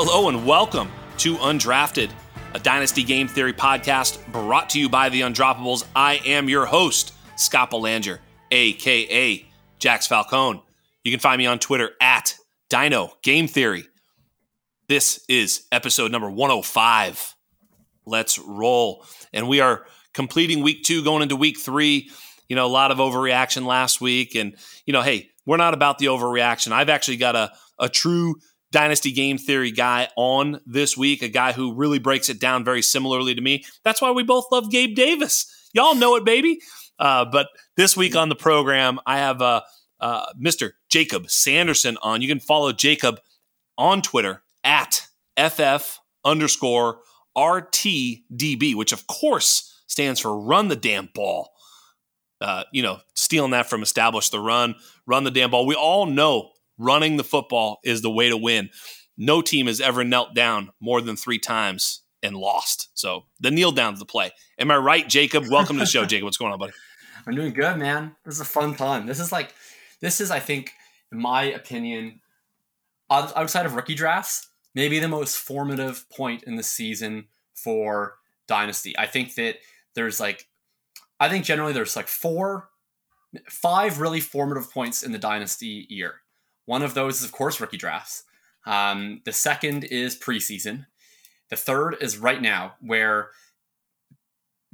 Hello and welcome to Undrafted, a Dynasty Game Theory podcast brought to you by the Undroppables. I am your host, Scott Belanger, aka Jax Falcone. You can find me on Twitter at Dyno Game Theory. This is episode number 105. Let's roll. And we are completing week two, going into week three. You know, a lot of overreaction last week. And, you know, hey, we're not about the overreaction. I've actually got a, a true Dynasty Game Theory guy on this week, a guy who really breaks it down very similarly to me. That's why we both love Gabe Davis. Y'all know it, baby. Uh, but this week on the program, I have uh, uh, Mr. Jakob Sanderson on. You can follow Jakob on Twitter at FF underscore RTDB, which of course stands for run the damn ball. Uh, you know, stealing that from establish the run, run the damn ball. We all know running the football is the way to win. No team has ever knelt down more than three times and lost. So the kneel down is the play. Am I right, Jakob? Welcome to the show, Jakob. What's going on, buddy? I'm doing good, man. This is a fun time. This is like, this is, I think, in my opinion, outside of rookie drafts, maybe the most formative point in the season for Dynasty. I think that there's like, I think generally there's like four, five really formative points in the Dynasty year. One of those is, of course, rookie drafts. Um, the second is preseason. The third is right now, where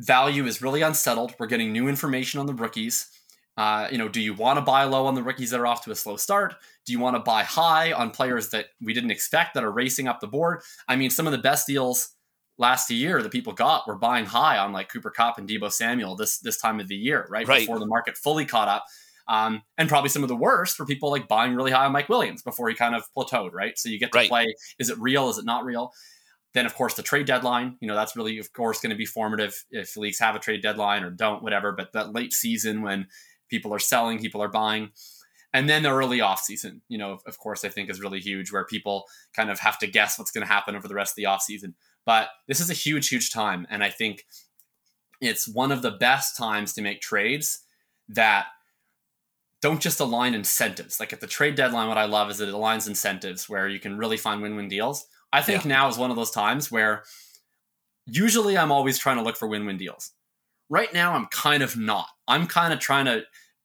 value is really unsettled. We're getting new information on the rookies. Uh, you know, do you want to buy low on the rookies that are off to a slow start? Do you want to buy high on players that we didn't expect that are racing up the board? I mean, some of the best deals last year that people got were buying high on like Cooper Kupp and Deebo Samuel this this time of the year, right? right. Before the market fully caught up. Um, and probably some of the worst for people like buying really high on Mike Williams before he kind of plateaued, right? So you get to right. play is it real? Is it not real? Then, of course, the trade deadline, you know, that's really, of course, going to be formative if leagues have a trade deadline or don't, whatever. But that late season when people are selling, people are buying. And then the early off season, you know, of course, I think is really huge where people kind of have to guess what's going to happen over the rest of the off season. But this is a huge, huge time. And I think it's one of the best times to make trades that don't just align incentives. Like at the trade deadline, what I love is that it aligns incentives where you can really find win win deals. I think yeah. now is one of those times where usually I'm always trying to look for win win deals. Right now, I'm kind of not. I'm kind of trying to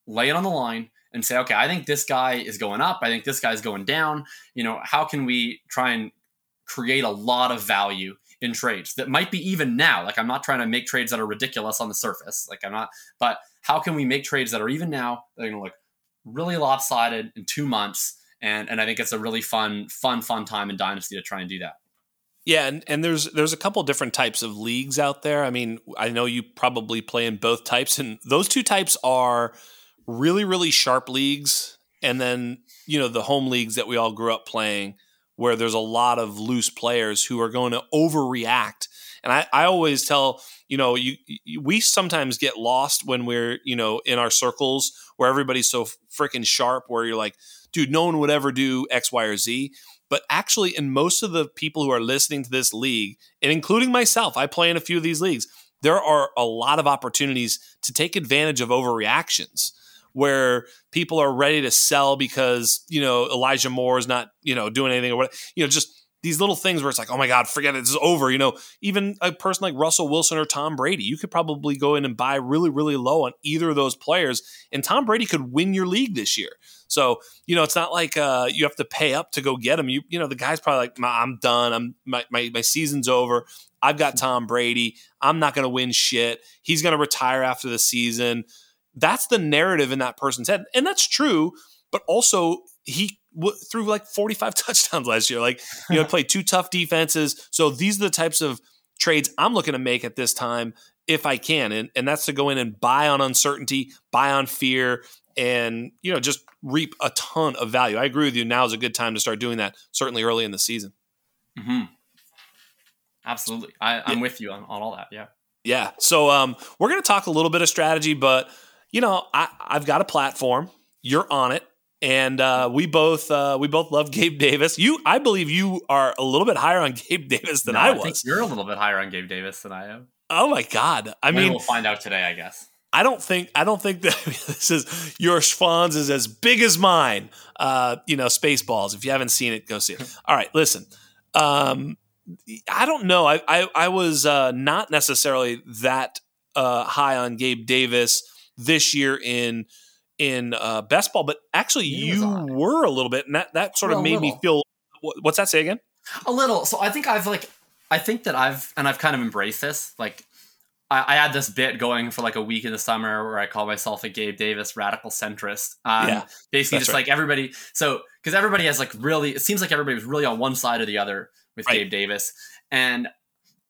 lay it on the line and say, okay, I think this guy is going up. I think this guy's going down. You know, how can we try and create a lot of value in trades that might be even now? Like, I'm not trying to make trades that are ridiculous on the surface. Like, I'm not, but how can we make trades that are even now that are going to look really lopsided in two months. And, and I think it's a really fun, fun, fun time in Dynasty to try and do that. Yeah, and, and there's there's a couple different types of leagues out there. I mean, I know you probably play in both types, and those two types are really, really sharp leagues, and then you know the home leagues that we all grew up playing, where there's a lot of loose players who are going to overreact. And I, I always tell you know you, you we sometimes get lost when we're you know in our circles where everybody's so freaking sharp where you're like, dude, no one would ever do X, Y, or Z. But actually, in most of the people who are listening to this league, and including myself, I play in a few of these leagues, there are a lot of opportunities to take advantage of overreactions where people are ready to sell because, you know, Elijah Moore is not, you know, doing anything or what, you know, just these little things where it's like, oh my God, forget it, is over. You know, even a person like Russell Wilson or Tom Brady, you could probably go in and buy really, really low on either of those players, and Tom Brady could win your league this year. So, you know, it's not like uh, you have to pay up to go get him. You, you know, the guy's probably like, I'm done. I'm my, my, my season's over. I've got Tom Brady. I'm not going to win shit. He's going to retire after the season. That's the narrative in that person's head. And that's true. But also, he w- threw like 45 touchdowns last year. Like, you know, played two tough defenses. So these are the types of trades I'm looking to make at this time if I can. And, and that's to go in and buy on uncertainty, buy on fear, and, you know, just reap a ton of value. I agree with you. Now is a good time to start doing that, certainly early in the season. Mm-hmm. Absolutely. I, I'm yeah. with you on, on all that. Yeah. Yeah. So um, we're going to talk a little bit of strategy, but, you know, I, I've got a platform. You're on it and uh, we both uh, we both love Gabe Davis. You, I believe you are a little bit higher on Gabe Davis than no, I, I was. you're a little bit higher on Gabe Davis than I am. Oh my god! I mean, we'll find out today, I guess. I don't think I don't think that this is your schwanz is as big as mine. Uh, you know, Spaceballs. If you haven't seen it, go see it. All right, listen. Um, I don't know. I I, I was uh, not necessarily that uh, high on Gabe Davis this year in in uh, best ball, but actually you were a little bit, and that that sort of made me feel. What's that say again? A little. So I think I've like, I think that I've and I've kind of embraced this. Like, I, I had this bit going for like a week in the summer where I call myself a Gabe Davis radical centrist. Um, yeah, basically just right. like everybody. So because everybody has like really, it seems like everybody was really on one side or the other with right. Gabe Davis, and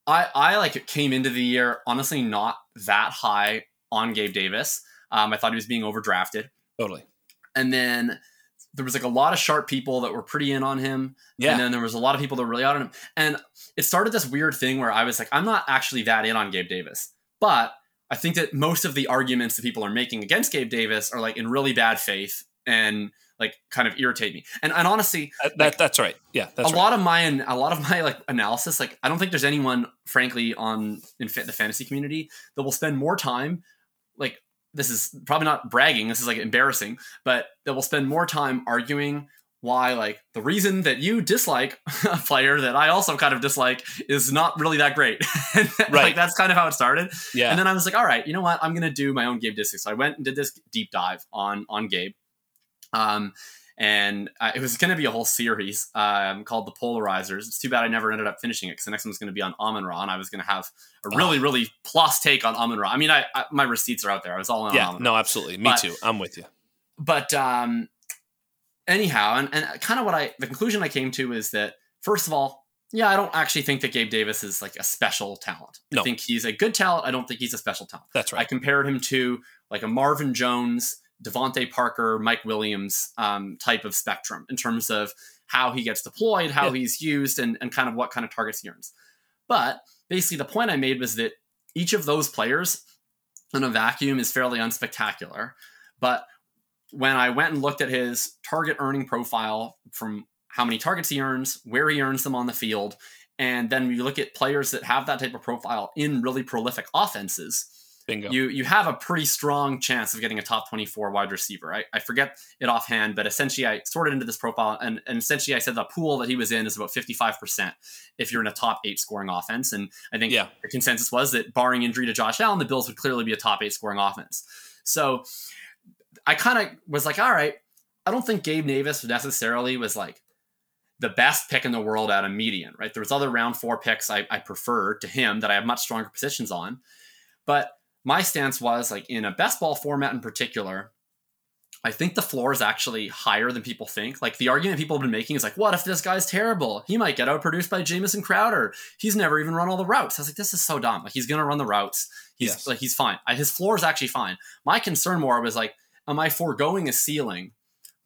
I I like came into the year honestly not that high on Gabe Davis. Um, I thought he was being overdrafted. Totally. And then there was like a lot of sharp people that were pretty in on him. Yeah. And then there was a lot of people that were really out on him. And it started this weird thing where I was like, I'm not actually that in on Gabe Davis. But I think that most of the arguments that people are making against Gabe Davis are like in really bad faith and like kind of irritate me. And, and honestly, that, like, that's right. Yeah, a right. lot of my a lot of my like analysis. Like, I don't think there's anyone, frankly, on in the fantasy community that will spend more time this is probably not bragging this is like embarrassing but that we'll spend more time arguing why like the reason that you dislike a player that i also kind of dislike is not really that great. Right like that's kind of how it started. Yeah. And then i was like all right you know what? I'm gonna do my own gabe dislike so i went and did this deep dive on on gabe. Um and uh, it was going to be a whole series um, called the Polarizers. It's too bad I never ended up finishing it because the next one was going to be on Amon Ra, and I was going to have a really, oh. really plus take on Amon Ra. I mean, I, I, my receipts are out there. I was all in. Yeah, no, absolutely, me but, too. I'm with you. But um, anyhow, and, and kind of what I the conclusion I came to is that first of all, yeah, I don't actually think that Gabe Davis is like a special talent. No. I think he's a good talent. I don't think he's a special talent. That's right. I compared him to like a Marvin Jones DeVante Parker, Mike Williams um, type of spectrum in terms of how he gets deployed, how yeah. he's used, and, and kind of what kind of targets he earns. But basically, the point I made was that each of those players in a vacuum is fairly unspectacular. But when I went and looked at his target earning profile from how many targets he earns, where he earns them on the field, and then you look at players that have that type of profile in really prolific offenses, Bingo. You you have a pretty strong chance of getting a top 24 wide receiver. I, I forget it offhand, but essentially I sorted into this profile and, and essentially I said the pool that he was in is about 55% if you're in a top eight scoring offense. And I think yeah. the consensus was that barring injury to Josh Allen, the Bills would clearly be a top eight scoring offense. So I kind of was like, all right, I don't think Gabe Davis necessarily was like the best pick in the world at a median, right? There was other round four picks I, I preferred to him that I have much stronger positions on. But my stance was like in a best ball format in particular, I think the floor is actually higher than people think. Like the argument people have been making is like, what if this guy's terrible? He might get outproduced by Jamison Crowder. He's never even run all the routes. I was like, this is so dumb. Like he's gonna run the routes. He's yes. like he's fine. His floor is actually fine. My concern more was like, am I foregoing a ceiling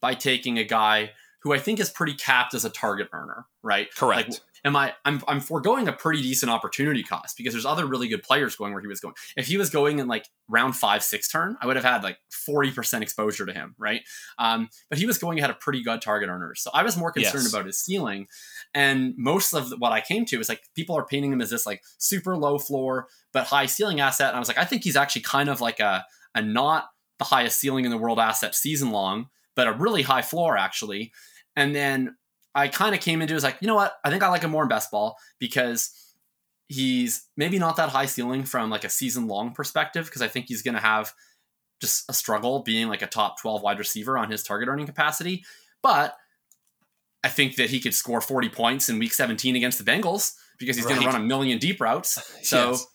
by taking a guy who I think is pretty capped as a target earner, right? Correct. Like, am I I'm I'm foregoing a pretty decent opportunity cost because there's other really good players going where he was going. If he was going in like round five, six turn, I would have had like 40% exposure to him, right? Um, but he was going at a pretty good target earners. So I was more concerned yes. about his ceiling. And most of what I came to is like people are painting him as this like super low floor but high ceiling asset. And I was like, I think he's actually kind of like a a not the highest ceiling in the world asset season long, but a really high floor actually. And then I kind of came into it as like, you know what? I think I like him more in best ball because he's maybe not that high ceiling from like a season long perspective because I think he's going to have just a struggle being like a top 12 wide receiver on his target earning capacity. But I think that he could score 40 points in week 17 against the Bengals because he's right. going to run a million deep routes. So yes.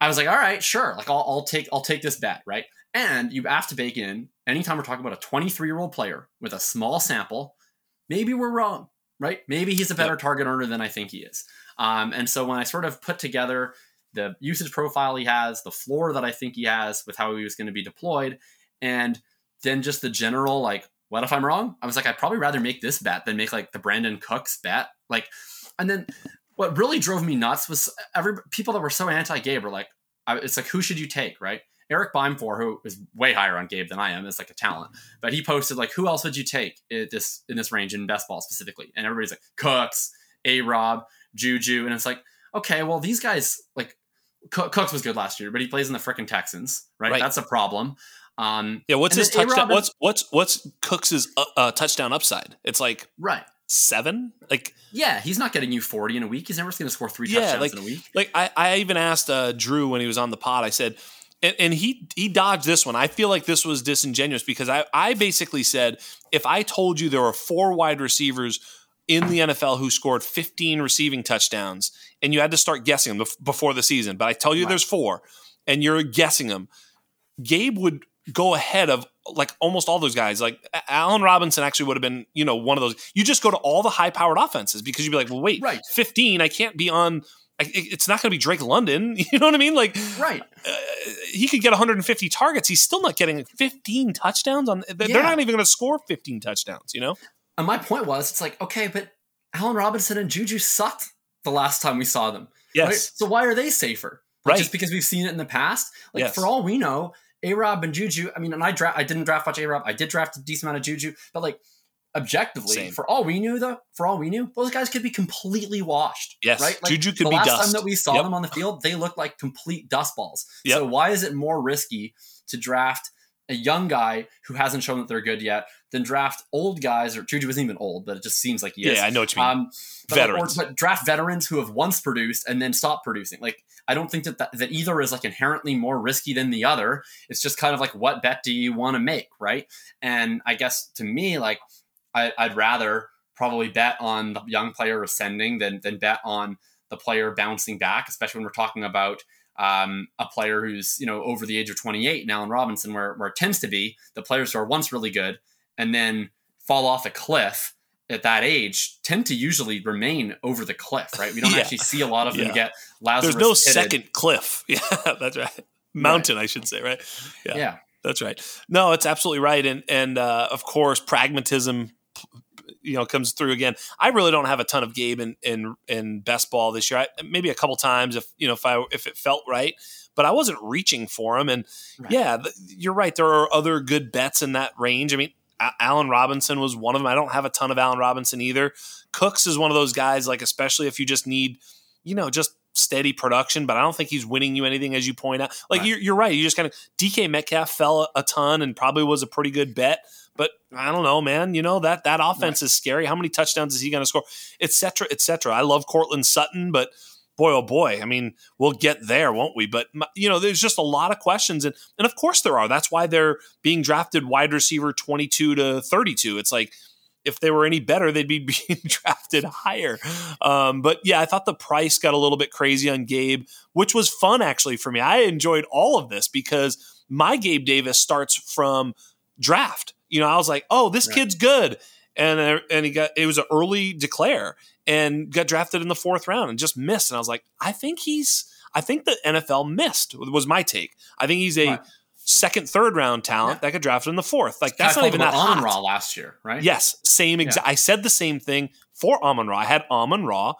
I was like, all right, sure. Like I'll, I'll take, I'll take this bet. Right. And you have to bake in anytime we're talking about a 23 year old player with a small sample, maybe we're wrong, right? Maybe he's a better yep. target earner than I think he is. Um, and so when I sort of put together the usage profile he has, the floor that I think he has with how he was going to be deployed, and then just the general like, what if I'm wrong? I was like, I'd probably rather make this bet than make like the Brandin Cooks bet. Like, and then what really drove me nuts was every people that were so anti Gabe were like, it's like, who should you take, right? Eric Beimfohr, who is way higher on Gabe than I am, is like a talent. But he posted like, who else would you take in this in this range in best ball specifically? And everybody's like, Cooks, A Rob, Juju, and it's like, okay, well these guys like Cooks was good last year, but he plays in the freaking Texans, right? right? That's a problem. Um, yeah, what's his touchdown? What's what's what's Cooks's uh, uh, touchdown upside? It's like right seven. Like yeah, he's not getting you forty in a week. He's never going to score three yeah, touchdowns like, in a week. Like I, I even asked uh, Drew when he was on the pod. I said, and, and he he dodged this one. I feel like this was disingenuous because I I basically said if I told you there were four wide receivers in the NFL who scored 15 receiving touchdowns, and you had to start guessing them before the season. But I tell you, right. there's four, and you're guessing them. Gabe would go ahead of like almost all those guys. Like Allen Robinson actually would have been, you know, one of those. You just go to all the high powered offenses because you'd be like, well, wait, right. 15, I can't be on. It's not going to be Drake London. You know what I mean? Like, right. Uh, he could get 150 targets. He's still not getting 15 touchdowns on. They're yeah. not even going to score 15 touchdowns, you know? And my point was, it's like, okay, but Allen Robinson and Juju sucked the last time we saw them. Yes. Right? So why are they safer? Like, right. Just because we've seen it in the past? Like yes. for all we know, A Rob and Juju, I mean, and I draft I didn't draft much A Rob. I did draft a decent amount of Juju, but like objectively, Same. for all we knew though, for all we knew, those guys could be completely washed. Yes. Right? Like, Juju could the be last dust. time that we saw yep. them on the field, they looked like complete dust balls. Yep. So why is it more risky to draft a young guy who hasn't shown that they're good yet than draft old guys or Juju isn't even old, but it just seems like he is. Yeah, I know what you mean. Um, but veterans, like, or, but draft veterans who have once produced and then stop producing. Like I don't think that, that that either is like inherently more risky than the other. It's just kind of like what bet do you want to make, right? And I guess to me, like I, I'd rather probably bet on the young player ascending than than bet on the player bouncing back, especially when we're talking about um, a player who's you know over the age of 28 now in Robinson, where, where it tends to be the players who are once really good and then fall off a cliff at that age tend to usually remain over the cliff, right? We don't yeah. actually see a lot of them yeah. get Lazarus. There's no pitted. second cliff. Yeah, that's right. Mountain, right. I should say, right? Yeah. yeah. That's right. No, it's absolutely right. And and uh, of course, pragmatism you know comes through again. I really don't have a ton of Gabe in in, in best ball this year. I, maybe a couple times if you know if I if it felt right, but I wasn't reaching for him. And right. yeah, you're right. There are other good bets in that range. I mean, Allen Robinson was one of them. I don't have a ton of Allen Robinson either. Cooks is one of those guys, like especially if you just need, you know, just steady production, but I don't think he's winning you anything, as you point out. Like right. You're, you're, right. You just kind of DK Metcalf fell a, a, ton and probably was a pretty good bet. But I don't know, man. You know that that offense right. is scary. How many touchdowns is he going to score, et cetera, et cetera. I love Courtland Sutton, but boy, oh boy. I mean, we'll get there, won't we? But you know, there's just a lot of questions, and and of course there are. That's why they're being drafted wide receiver 22 to 32. It's like if they were any better, they'd be being drafted higher. Um, but yeah, I thought the price got a little bit crazy on Gabe, which was fun actually for me. I enjoyed all of this because my Gabe Davis starts from draft. You know, I was like, oh, this right. kid's good. And, and he got it was an early declare and got drafted in the fourth round and just missed. And I was like, I think he's I think the NFL missed was my take. I think he's a right second, third round talent yeah. that got drafted in the fourth. Like that's not even that Amon Ra last year, right? Yes, same exact. Yeah. I said the same thing for Amon Ra. I had Amon Ra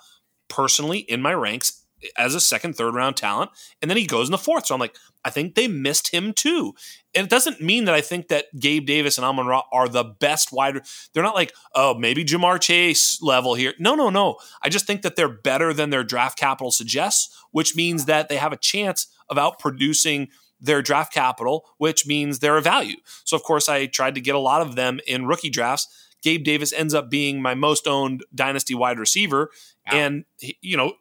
personally in my ranks as a second, third round talent, and then he goes in the fourth. So I'm like, I think they missed him too. And it doesn't mean that I think that Gabe Davis and Amon Ra are the best wide. They're not like, oh, maybe Ja'Marr Chase level here. No, no, no. I just think that they're better than their draft capital suggests, which means that they have a chance of outproducing their draft capital, which means they're a value. So, of course, I tried to get a lot of them in rookie drafts. Gabe Davis ends up being my most owned dynasty wide receiver, wow. and you know,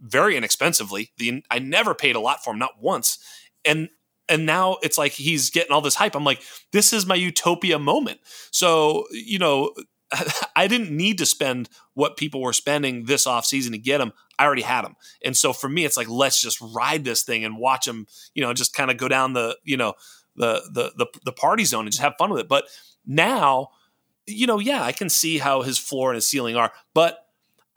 very inexpensively. The I never paid a lot for him, not once, and and now it's like he's getting all this hype. I'm like, this is my utopia moment. So you know, I didn't need to spend what people were spending this offseason to get him. I already had him. And so for me, it's like, let's just ride this thing and watch him, you know, just kind of go down the, you know, the, the, the, the party zone and just have fun with it. But now, you know, yeah, I can see how his floor and his ceiling are. But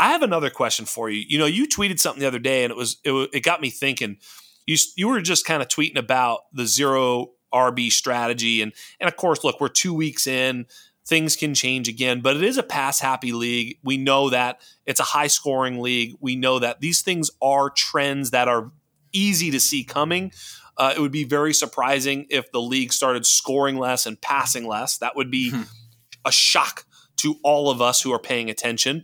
I have another question for you. You know, you tweeted something the other day and it was, it, it got me thinking. You, you were just kind of tweeting about the zero RB strategy. And, and of course, look, we're two weeks in things can change again, but it is a pass happy league. We know that it's a high scoring league. We know that these things are trends that are easy to see coming. Uh, it would be very surprising if the league started scoring less and passing less. That would be hmm. a shock to all of us who are paying attention.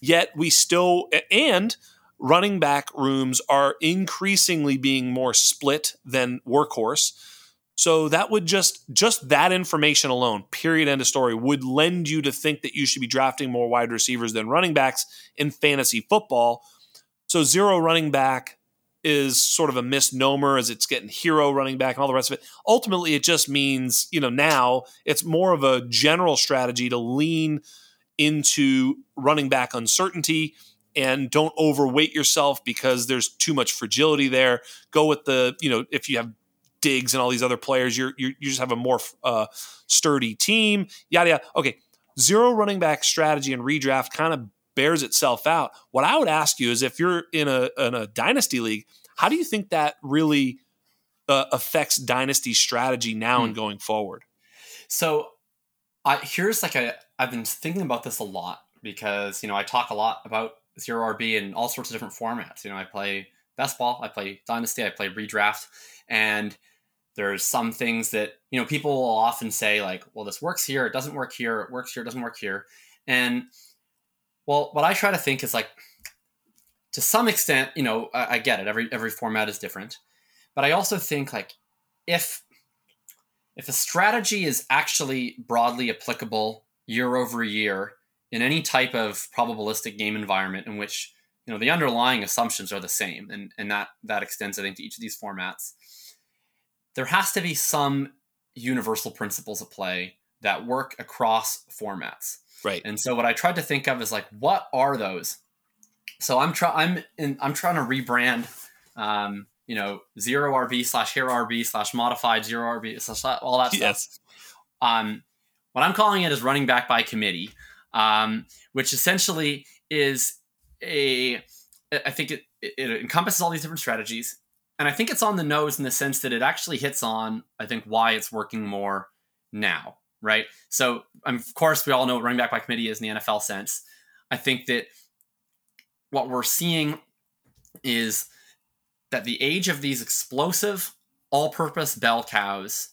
Yet we still, and running back rooms are increasingly being more split than workhorse. So that would just just that information alone, period end of story, would lend you to think that you should be drafting more wide receivers than running backs in fantasy football. So zero running back is sort of a misnomer as it's getting hero running back and all the rest of it. Ultimately, it just means, you know, now it's more of a general strategy to lean into running back uncertainty and don't overweight yourself because there's too much fragility there. Go with the, you know, if you have Diggs and all these other players. You're, you're you just have a more uh, sturdy team. Yada yada. Okay, zero running back strategy and redraft kind of bears itself out. What I would ask you is if you're in a in a dynasty league, how do you think that really uh, affects dynasty strategy now hmm. and going forward? So, I here's like a I've been thinking about this a lot because you know I talk a lot about zero RB in all sorts of different formats. You know, I play best ball, I play dynasty, I play redraft, and there's some things that, you know, people will often say, like, well, this works here, it doesn't work here, it works here, it doesn't work here. And well, what I try to think is like, to some extent, you know, I, I get it. Every every format is different, but I also think like if if a strategy is actually broadly applicable year over year in any type of probabilistic game environment in which you know the underlying assumptions are the same and and that that extends i think to each of these formats there has to be some universal principles at play that work across formats. Right. And so what I tried to think of is like, what are those? So I'm trying. I'm in, I'm trying to rebrand, um, you know, zero RB slash hero RB slash modified zero RB slash all that stuff. Yes. Um, what I'm calling it is running back by committee, um, which essentially is a. I think it, it encompasses all these different strategies and I think it's on the nose in the sense that it actually hits on, I think, why it's working more now, right? So, of course, we all know what running back by committee is in the NFL sense. I think that what we're seeing is that the age of these explosive, all purpose bell cows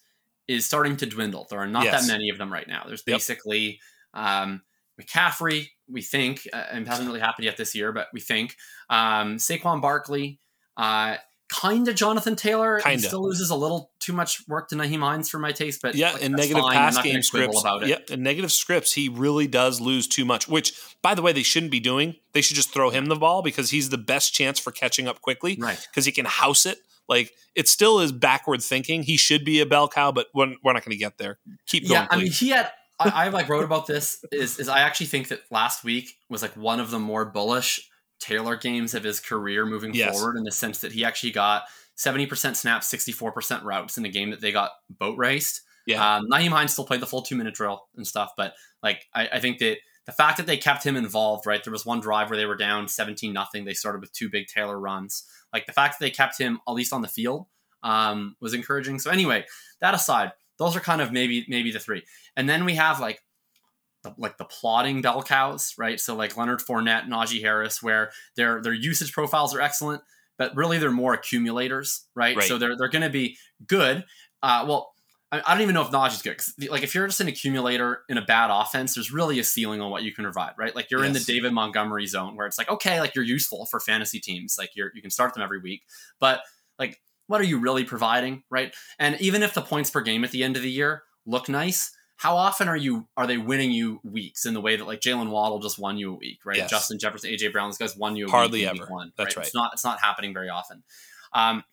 is starting to dwindle. There are not yes. that many of them right now. There's basically yep. um, McCaffrey, we think, uh, and hasn't really happened yet this year, but we think um, Saquon Barkley, uh, kind of Jonathan Taylor. Kinda. He still loses a little too much work to Nyheim Hines for my taste, but yeah, like, and negative fine. pass game scripts. About it. Yep, and negative scripts, he really does lose too much. Which, by the way, they shouldn't be doing. They should just throw him the ball because he's the best chance for catching up quickly. Right, because he can house it. Like it still is backward thinking. He should be a bell cow, but we're, we're not going to get there. Keep going. Yeah, please. I mean, he had. I, I like wrote about this. Is is I actually think that last week was like one of the more bullish Taylor games of his career moving yes. forward in the sense that he actually got 70% snaps, 64% routes in a game that they got boat raced. Yeah. Um, Nyheim Hines still played the full two minute drill and stuff, but like I, I, think that the fact that they kept him involved, right? There was one drive where they were down 17 nothing. They started with two big Taylor runs. Like the fact that they kept him at least on the field um, was encouraging. So anyway, that aside, those are kind of maybe maybe the three. And then we have like the, like the plotting bell cows, right? So like Leonard Fournette, Najee Harris, where their their usage profiles are excellent, but really they're more accumulators, right? right. So they're they're going to be good. Uh, well, I, I, don't even know if Najee's good. Like if you're just an accumulator in a bad offense, there's really a ceiling on what you can provide, right? Like you're yes. in the David Montgomery zone where it's like, okay, like you're useful for fantasy teams, like you're you can start them every week, but like what are you really providing, right? And even if the points per game at the end of the year look nice, how often are you are they winning you weeks in the way that like Jaylen Waddle just won you a week, right? Yes. Justin Jefferson, AJ Brown, those guys won you a Hardly week ever. one. That's right. It's not it's not happening very often. Um,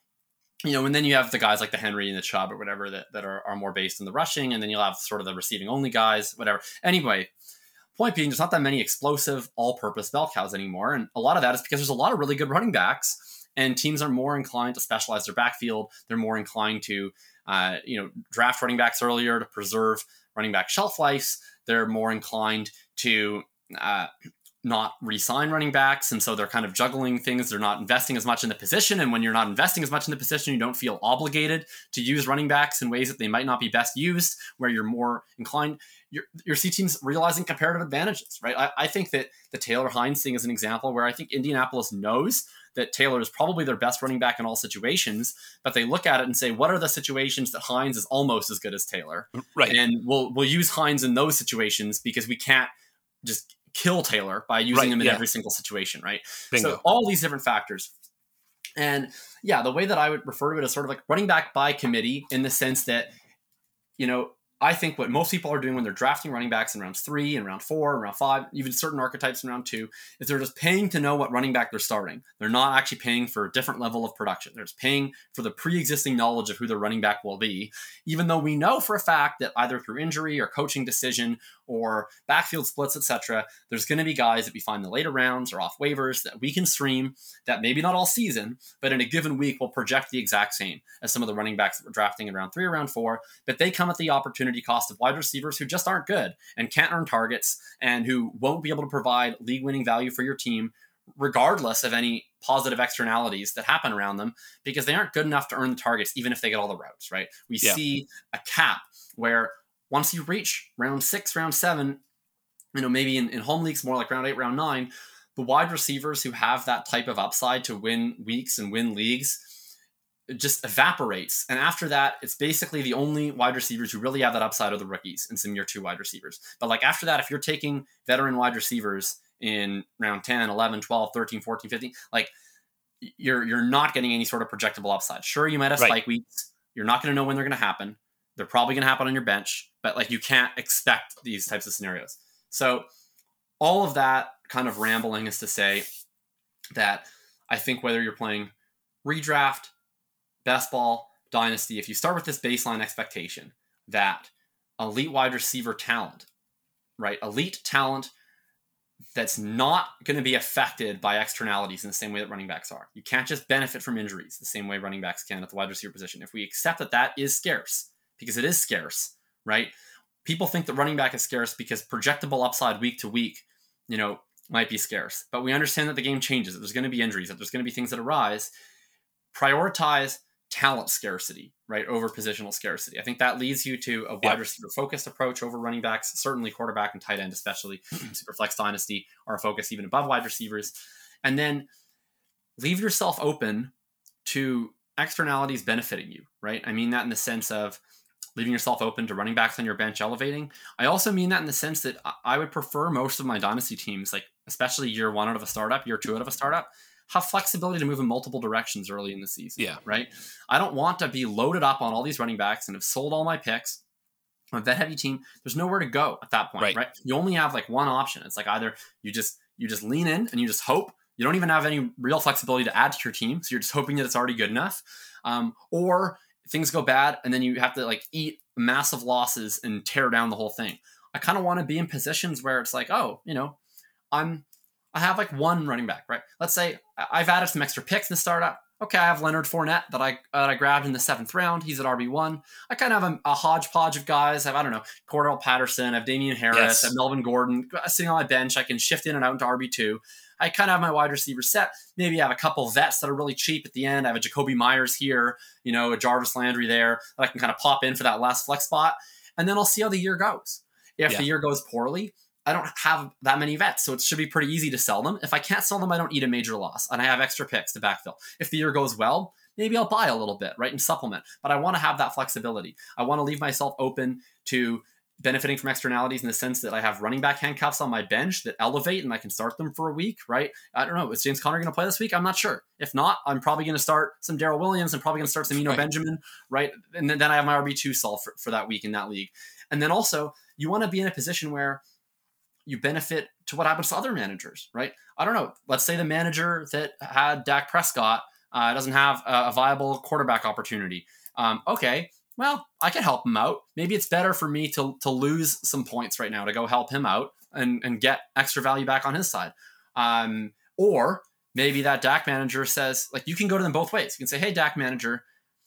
you know, and then you have the guys like the Henry and the Chubb or whatever that, that are, are more based in the rushing, and then you'll have sort of the receiving only guys, whatever. Anyway, point being, there's not that many explosive all purpose bell cows anymore. And a lot of that is because there's a lot of really good running backs, and teams are more inclined to specialize their backfield. They're more inclined to, uh, you know, draft running backs earlier to preserve running back shelf lives. They're more inclined to, uh, not re-sign running backs and so they're kind of juggling things. They're not investing as much in the position and when you're not investing as much in the position you don't feel obligated to use running backs in ways that they might not be best used where you're more inclined. Your, your C teams realizing comparative advantages right? I, I think that the Taylor Hines thing is an example where I think Indianapolis knows that Taylor is probably their best running back in all situations but they look at it and say what are the situations that Hines is almost as good as Taylor? Right. and we'll we'll use Hines in those situations because we can't just kill Taylor by using Right, him in yeah. every single situation, right? Bingo. So all these different factors. And yeah, the way that I would refer to it is sort of like running back by committee in the sense that, you know, I think what most people are doing when they're drafting running backs in rounds three and round four and round five, even certain archetypes in round two, is they're just paying to know what running back they're starting. They're not actually paying for a different level of production. They're just paying for the pre-existing knowledge of who their running back will be, even though we know for a fact that either through injury or coaching decision or backfield splits, etc., there's going to be guys that we find in the later rounds or off waivers that we can stream that maybe not all season, but in a given week will project the exact same as some of the running backs that we're drafting in round three or round four. But they come at the opportunity cost of wide receivers who just aren't good and can't earn targets and who won't be able to provide league winning value for your team, regardless of any positive externalities that happen around them, because they aren't good enough to earn the targets, even if they get all the routes, right? We Yeah. see a cap where once you reach round six, round seven, you know, maybe in, in home leagues more like round eight, round nine, the wide receivers who have that type of upside to win weeks and win leagues it just evaporates. And after that, it's basically the only wide receivers who really have that upside are the rookies and some year two wide receivers. But like after that, if you're taking veteran wide receivers in round 10, 11, 12, 13, 14, 15, like you're you're not getting any sort of projectable upside. Sure, you might have Right. spike weeks. You're not going to know when they're going to happen. They're probably going to happen on your bench, but like you can't expect these types of scenarios. So all of that kind of rambling is to say that I think whether you're playing redraft, best ball, dynasty, if you start with this baseline expectation that elite wide receiver talent, right? Elite talent that's not going to be affected by externalities in the same way that running backs are. You can't just benefit from injuries the same way running backs can at the wide receiver position. If we accept that that is scarce, because it is scarce, right? People think that running back is scarce because projectable upside week to week, you know, might be scarce. But we understand that the game changes, that there's going to be injuries, that there's going to be things that arise. Prioritize talent scarcity, right, over positional scarcity. I think that leads you to a wide receiver focused approach over running backs, certainly quarterback and tight end, especially super flex dynasty, are a focus even above wide receivers. And then leave yourself open to externalities benefiting you, right? I mean that in the sense of leaving yourself open to running backs on your bench elevating. I also mean that in the sense that I- would prefer most of my dynasty teams, like especially year one out of a startup, year two out of a startup, have flexibility to move in multiple directions early in the season. Yeah. Right. I don't want to be loaded up on all these running backs and have sold all my picks. A vet heavy team. There's nowhere to go at that point, Right. right. You only have like one option. It's like either you just you just lean in and you just hope. You don't even have any real flexibility to add to your team, so you're just hoping that it's already good enough. Um, or things go bad and then you have to like eat massive losses and tear down the whole thing. I kind of want to be in positions where it's like, oh, you know, I'm I have like one running back, right? Let's say I've added some extra picks in the startup. Okay, I have Leonard Fournette that I that I grabbed in the seventh round. He's at RB one. I kind of have a, a hodgepodge of guys. I have I don't know Cordarrelle Patterson. I have Damien Harris. Yes. I have Melvin Gordon sitting on my bench. I can shift in and out into RB two. I kind of have my wide receiver set. Maybe I have a couple vets that are really cheap at the end. I have a Jakobi Meyers here, you know, a Jarvis Landry there that I can kind of pop in for that last flex spot, and then I'll see how the year goes. If Yeah. the year goes poorly, I don't have that many vets, so it should be pretty easy to sell them. If I can't sell them, I don't eat a major loss, and I have extra picks to backfill. If the year goes well, maybe I'll buy a little bit, right, and supplement. But I want to have that flexibility. I want to leave myself open to benefiting from externalities in the sense that I have running back handcuffs on my bench that elevate and I can start them for a week, right? I don't know. Is James Conner going to play this week? I'm not sure. If not, I'm probably going to start some Darrel Williams. I'm probably going to start some Eno Right. Benjamin, right? And then, then I have my RB2 solved for, for that week in that league. And then also, you want to be in a position where you benefit to what happens to other managers, right? I don't know. Let's say the manager that had Dak Prescott uh, doesn't have a, a, viable quarterback opportunity. Um, okay, well, I can help him out. Maybe it's better for me to to lose some points right now to go help him out and and get extra value back on his side. Um, or maybe that Dak manager says, like, you can go to them both ways. You can say, hey, Dak manager,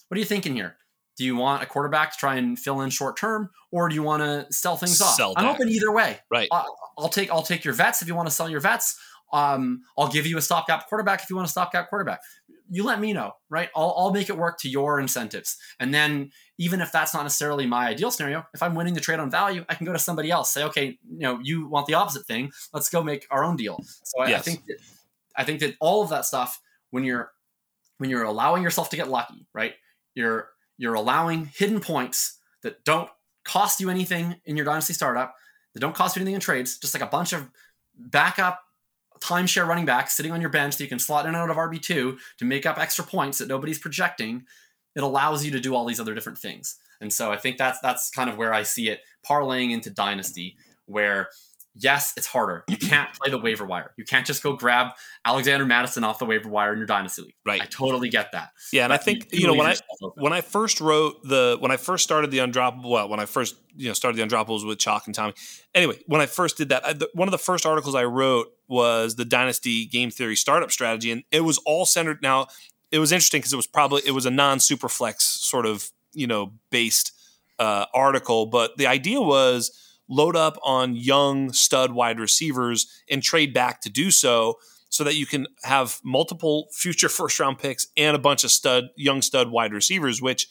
what are you thinking here? Do you want a quarterback to try and fill in short term, or do you want to sell things sell off? I'm open either way. Right. I'll, I'll take I'll take your vets if you want to sell your vets. Um, I'll give you a stopgap quarterback if you want a stopgap quarterback. You let me know, right? I'll, I'll make it work to your incentives. And then, even if that's not necessarily my ideal scenario, if I'm winning the trade on value, I can go to somebody else. Say, okay, you know, you want the opposite thing. Let's go make our own deal. So I, yes. I think that, I think that all of that stuff, when you're when you're allowing yourself to get lucky, right? You're you're allowing hidden points that don't cost you anything in your dynasty startup, that don't cost you anything in trades, just like a bunch of backup timeshare running back sitting on your bench that you can slot in and out of RB2 to make up extra points that nobody's projecting, it allows you to do all these other different things. And so I think that's that's kind of where I see it parlaying into dynasty, where yes, it's harder. You can't play the waiver wire. You can't just go grab Alexander Mattison off the waiver wire in your dynasty league. Right. I totally get that. Yeah, and I think you, you know when I when I first wrote the when I first started the undroppable well when I first you know started the undroppables with Chalk and Tommy. Anyway, when I first did that, I, the, one of the first articles I wrote was the dynasty game theory startup strategy, and it was all centered. Now it was interesting because it was probably it was a non superflex sort of you know based uh, article, but the idea was load up on young stud wide receivers and trade back to do so so that you can have multiple future first round picks and a bunch of stud young stud wide receivers which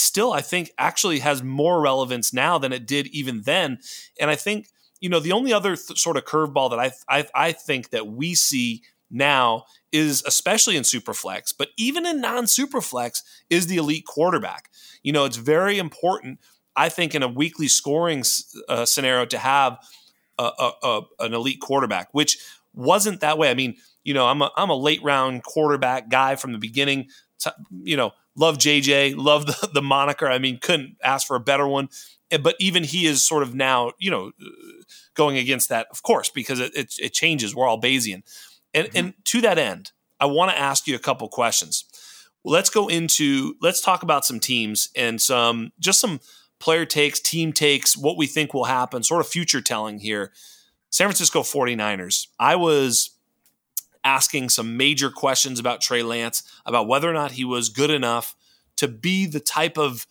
still I think actually has more relevance now than it did even then. And I think you know the only other th- sort of curveball that I, I I think that we see now is especially in superflex but even in non superflex is the elite quarterback. You know it's very important I think in a weekly scoring uh, scenario to have a, a, a, an elite quarterback, which wasn't that way. I mean, you know, I'm a, I'm a late round quarterback guy from the beginning. You know, love JJ, love the, the moniker. I mean, couldn't ask for a better one. Eh, but even he is sort of now, you know, going against that, of course, because it, it, it changes. We're all Bayesian. And, mm-hmm. and to that end, I want to ask you a couple questions. Let's go into, let's talk about some teams and some, just some, player takes, team takes, what we think will happen, sort of future telling here. San Francisco 49ers. I was asking some major questions about Trey Lance, about whether or not he was good enough to be the type of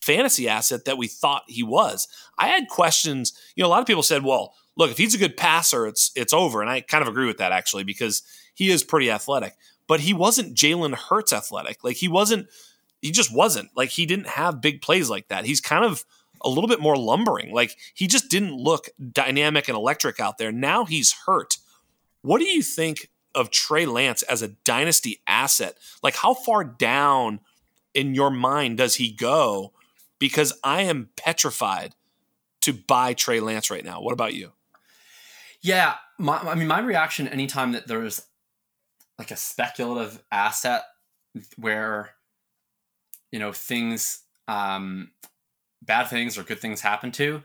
fantasy asset that we thought he was. I had questions, you know, a lot of people said, well, look, if he's a good passer, it's it's over. And I kind of agree with that actually, because he is pretty athletic. But he wasn't Jalen Hurts athletic. Like he wasn't he just wasn't. Like he didn't have big plays like that. He's kind of a little bit more lumbering. Like he just didn't look dynamic and electric out there. Now he's hurt. What do you think of Trey Lance as a dynasty asset? Like how far down in your mind does he go? Because I am petrified to buy Trey Lance right now. What about you? Yeah, my, I mean, my reaction anytime that there's like a speculative asset where you know things um, bad things or good things happen to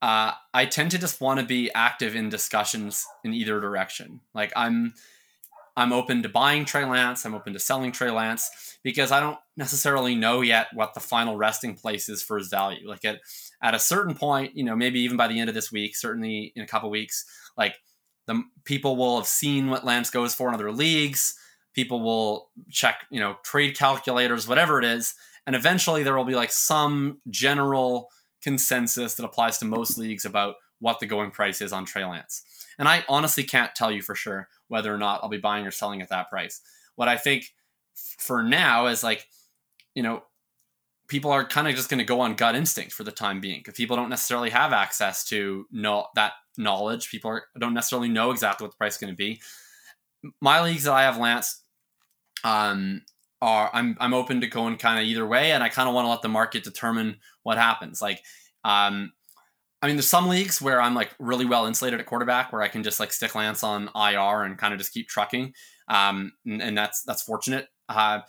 uh, i tend to just want to be active in discussions in either direction. Like i'm i'm open to buying trey lance i'm open to selling trey lance because i don't necessarily know yet what the final resting place is for his value. Like at at a certain point you know maybe even by the end of this week certainly in a couple weeks like the people will have seen what lance goes for in other leagues. People will check, you know, trade calculators, whatever it is, and eventually there will be like some general consensus that applies to most leagues about what the going price is on Trey Lance. And I honestly can't tell you for sure whether or not I'll be buying or selling at that price. What I think for now is like, you know, people are kind of just going to go on gut instinct for the time being because people don't necessarily have access to know that knowledge. People are, don't necessarily know exactly what the price is going to be. My leagues that I have Lance, um, are I'm I'm open to going kind of either way, and I kind of want to let the market determine what happens. Like, um, I mean, there's some leagues where I'm like really well insulated at quarterback, where I can just like stick Lance on IR and kind of just keep trucking, um, and, and that's that's fortunate. Uh,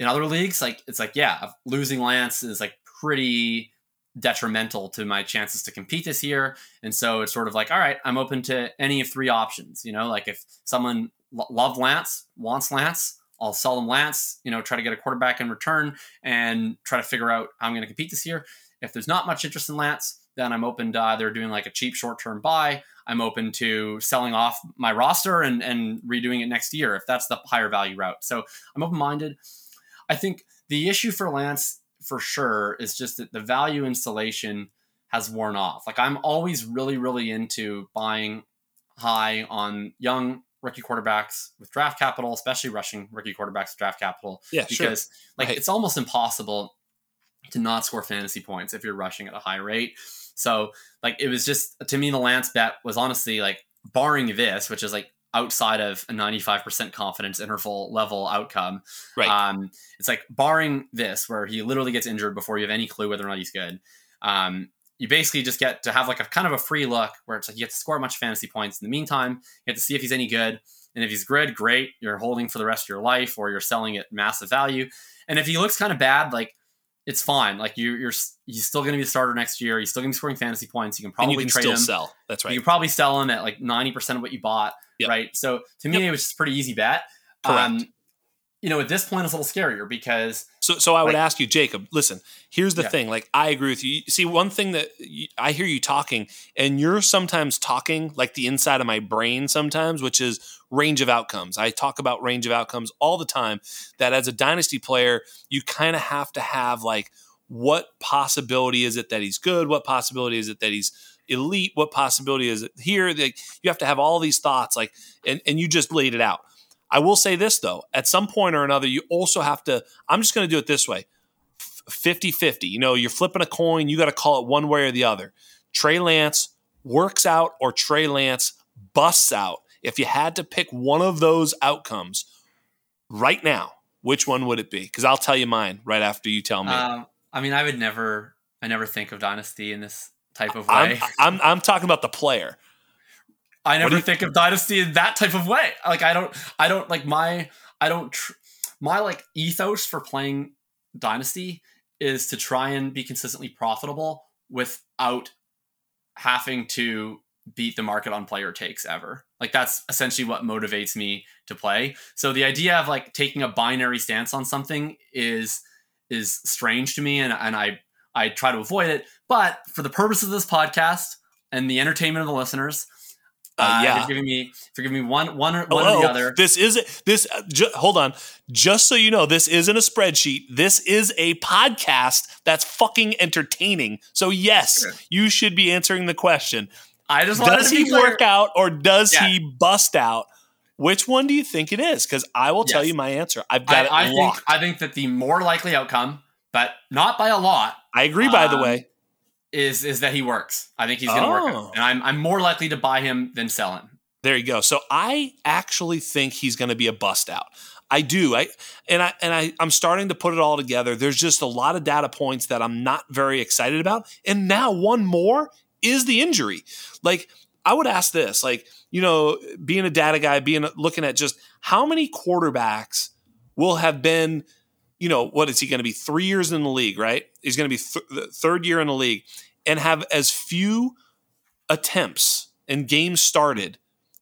in other leagues, like it's like yeah, losing Lance is like pretty detrimental to my chances to compete this year. And so it's sort of like, all right, I'm open to any of three options. You know, like if someone lo- loved Lance, wants Lance, I'll sell them Lance, you know, try to get a quarterback in return and try to figure out how I'm going to compete this year. If there's not much interest in Lance, then I'm open to either doing like a cheap short term buy. I'm open to selling off my roster and, and redoing it next year if that's the higher value route. So I'm open minded. I think the issue for Lance for sure is just that the value installation has worn off. Like I'm always really, really into buying high on young rookie quarterbacks with draft capital, especially rushing rookie quarterbacks with draft capital. Yeah, because sure. like Right. it's almost impossible to not score fantasy points if you're rushing at a high rate. So like it was just to me the Lance bet was honestly like barring this, which is like outside of a 95% confidence interval level outcome. Right. Um, it's like barring this where he literally gets injured before you have any clue whether or not he's good. Um, you basically just get to have like a kind of a free look where it's like you get to score a bunch of fantasy points. In the meantime, you have to see if he's any good. And if he's good, great. You're holding for the rest of your life or you're selling at massive value. And if he looks kind of bad, like it's fine. Like you, you're he's still going to be a starter next year. He's still going to be scoring fantasy points. You can and probably you can trade still him. sell. That's right. You can probably sell him at like 90% of what you bought. Yep. Right. So to me, Yep. it was just a pretty easy bet. Correct. Um, you know, at this point, it's a little scarier because So, so I would ask you, Jacob. Listen, here's the Yeah. thing. Like, I agree with you. You- See, one thing that you, I hear you talking, and you're sometimes talking like the inside of my brain sometimes, which is range of outcomes. I talk about range of outcomes all the time. That as a dynasty player, you kind of have to have like, what possibility is it that he's good? What possibility is it that he's elite? What possibility is it here? Like, you have to have all these thoughts, like, and and you just laid it out. I will say this though, at some point or another, you also have to, I'm just going to do it this way 50 50. You know, you're flipping a coin, you got to call it one way or the other. Trey Lance works out or Trey Lance busts out. If you had to pick one of those outcomes right now, which one would it be? Because I'll tell you mine right after you tell me. Um, I mean, I would never, I never think of dynasty in this type of way. I'm, I'm, I'm talking about the player. I never you- think of dynasty in that type of way. Like, I don't, I don't like my, I don't, tr- my like ethos for playing dynasty is to try and be consistently profitable without having to beat the market on player takes ever. Like that's essentially what motivates me to play. So the idea of like taking a binary stance on something is is strange to me and and I I try to avoid it. But for the purpose of this podcast and the entertainment of the listeners, Uh, uh, yeah. you're giving me you're giving me one one or one or Hello. the other. This is this. Uh, ju- hold on. Just so you know, this isn't a spreadsheet. This is a podcast that's fucking entertaining. So yes, you should be answering the question: I just Does to he work out or does Yeah. he bust out? Which one do you think it is? Because I will tell you my answer. I've got I, I it think. I think that the more likely outcome, but not by a lot, I agree. By the um, way, is is that he works. I think he's going to work, Oh. out. and I'm I'm more likely to buy him than sell him. There you go. So I actually think he's going to be a bust out. I do. I and I and I I'm starting to put it all together. There's just a lot of data points that I'm not very excited about. And now one more is the injury. Like I would ask this, like, you know, being a data guy, being looking at just how many quarterbacks will have been, you know, what is he going to be 3 years in the league, right? He's going to be th- the third year in the league and have as few attempts and games started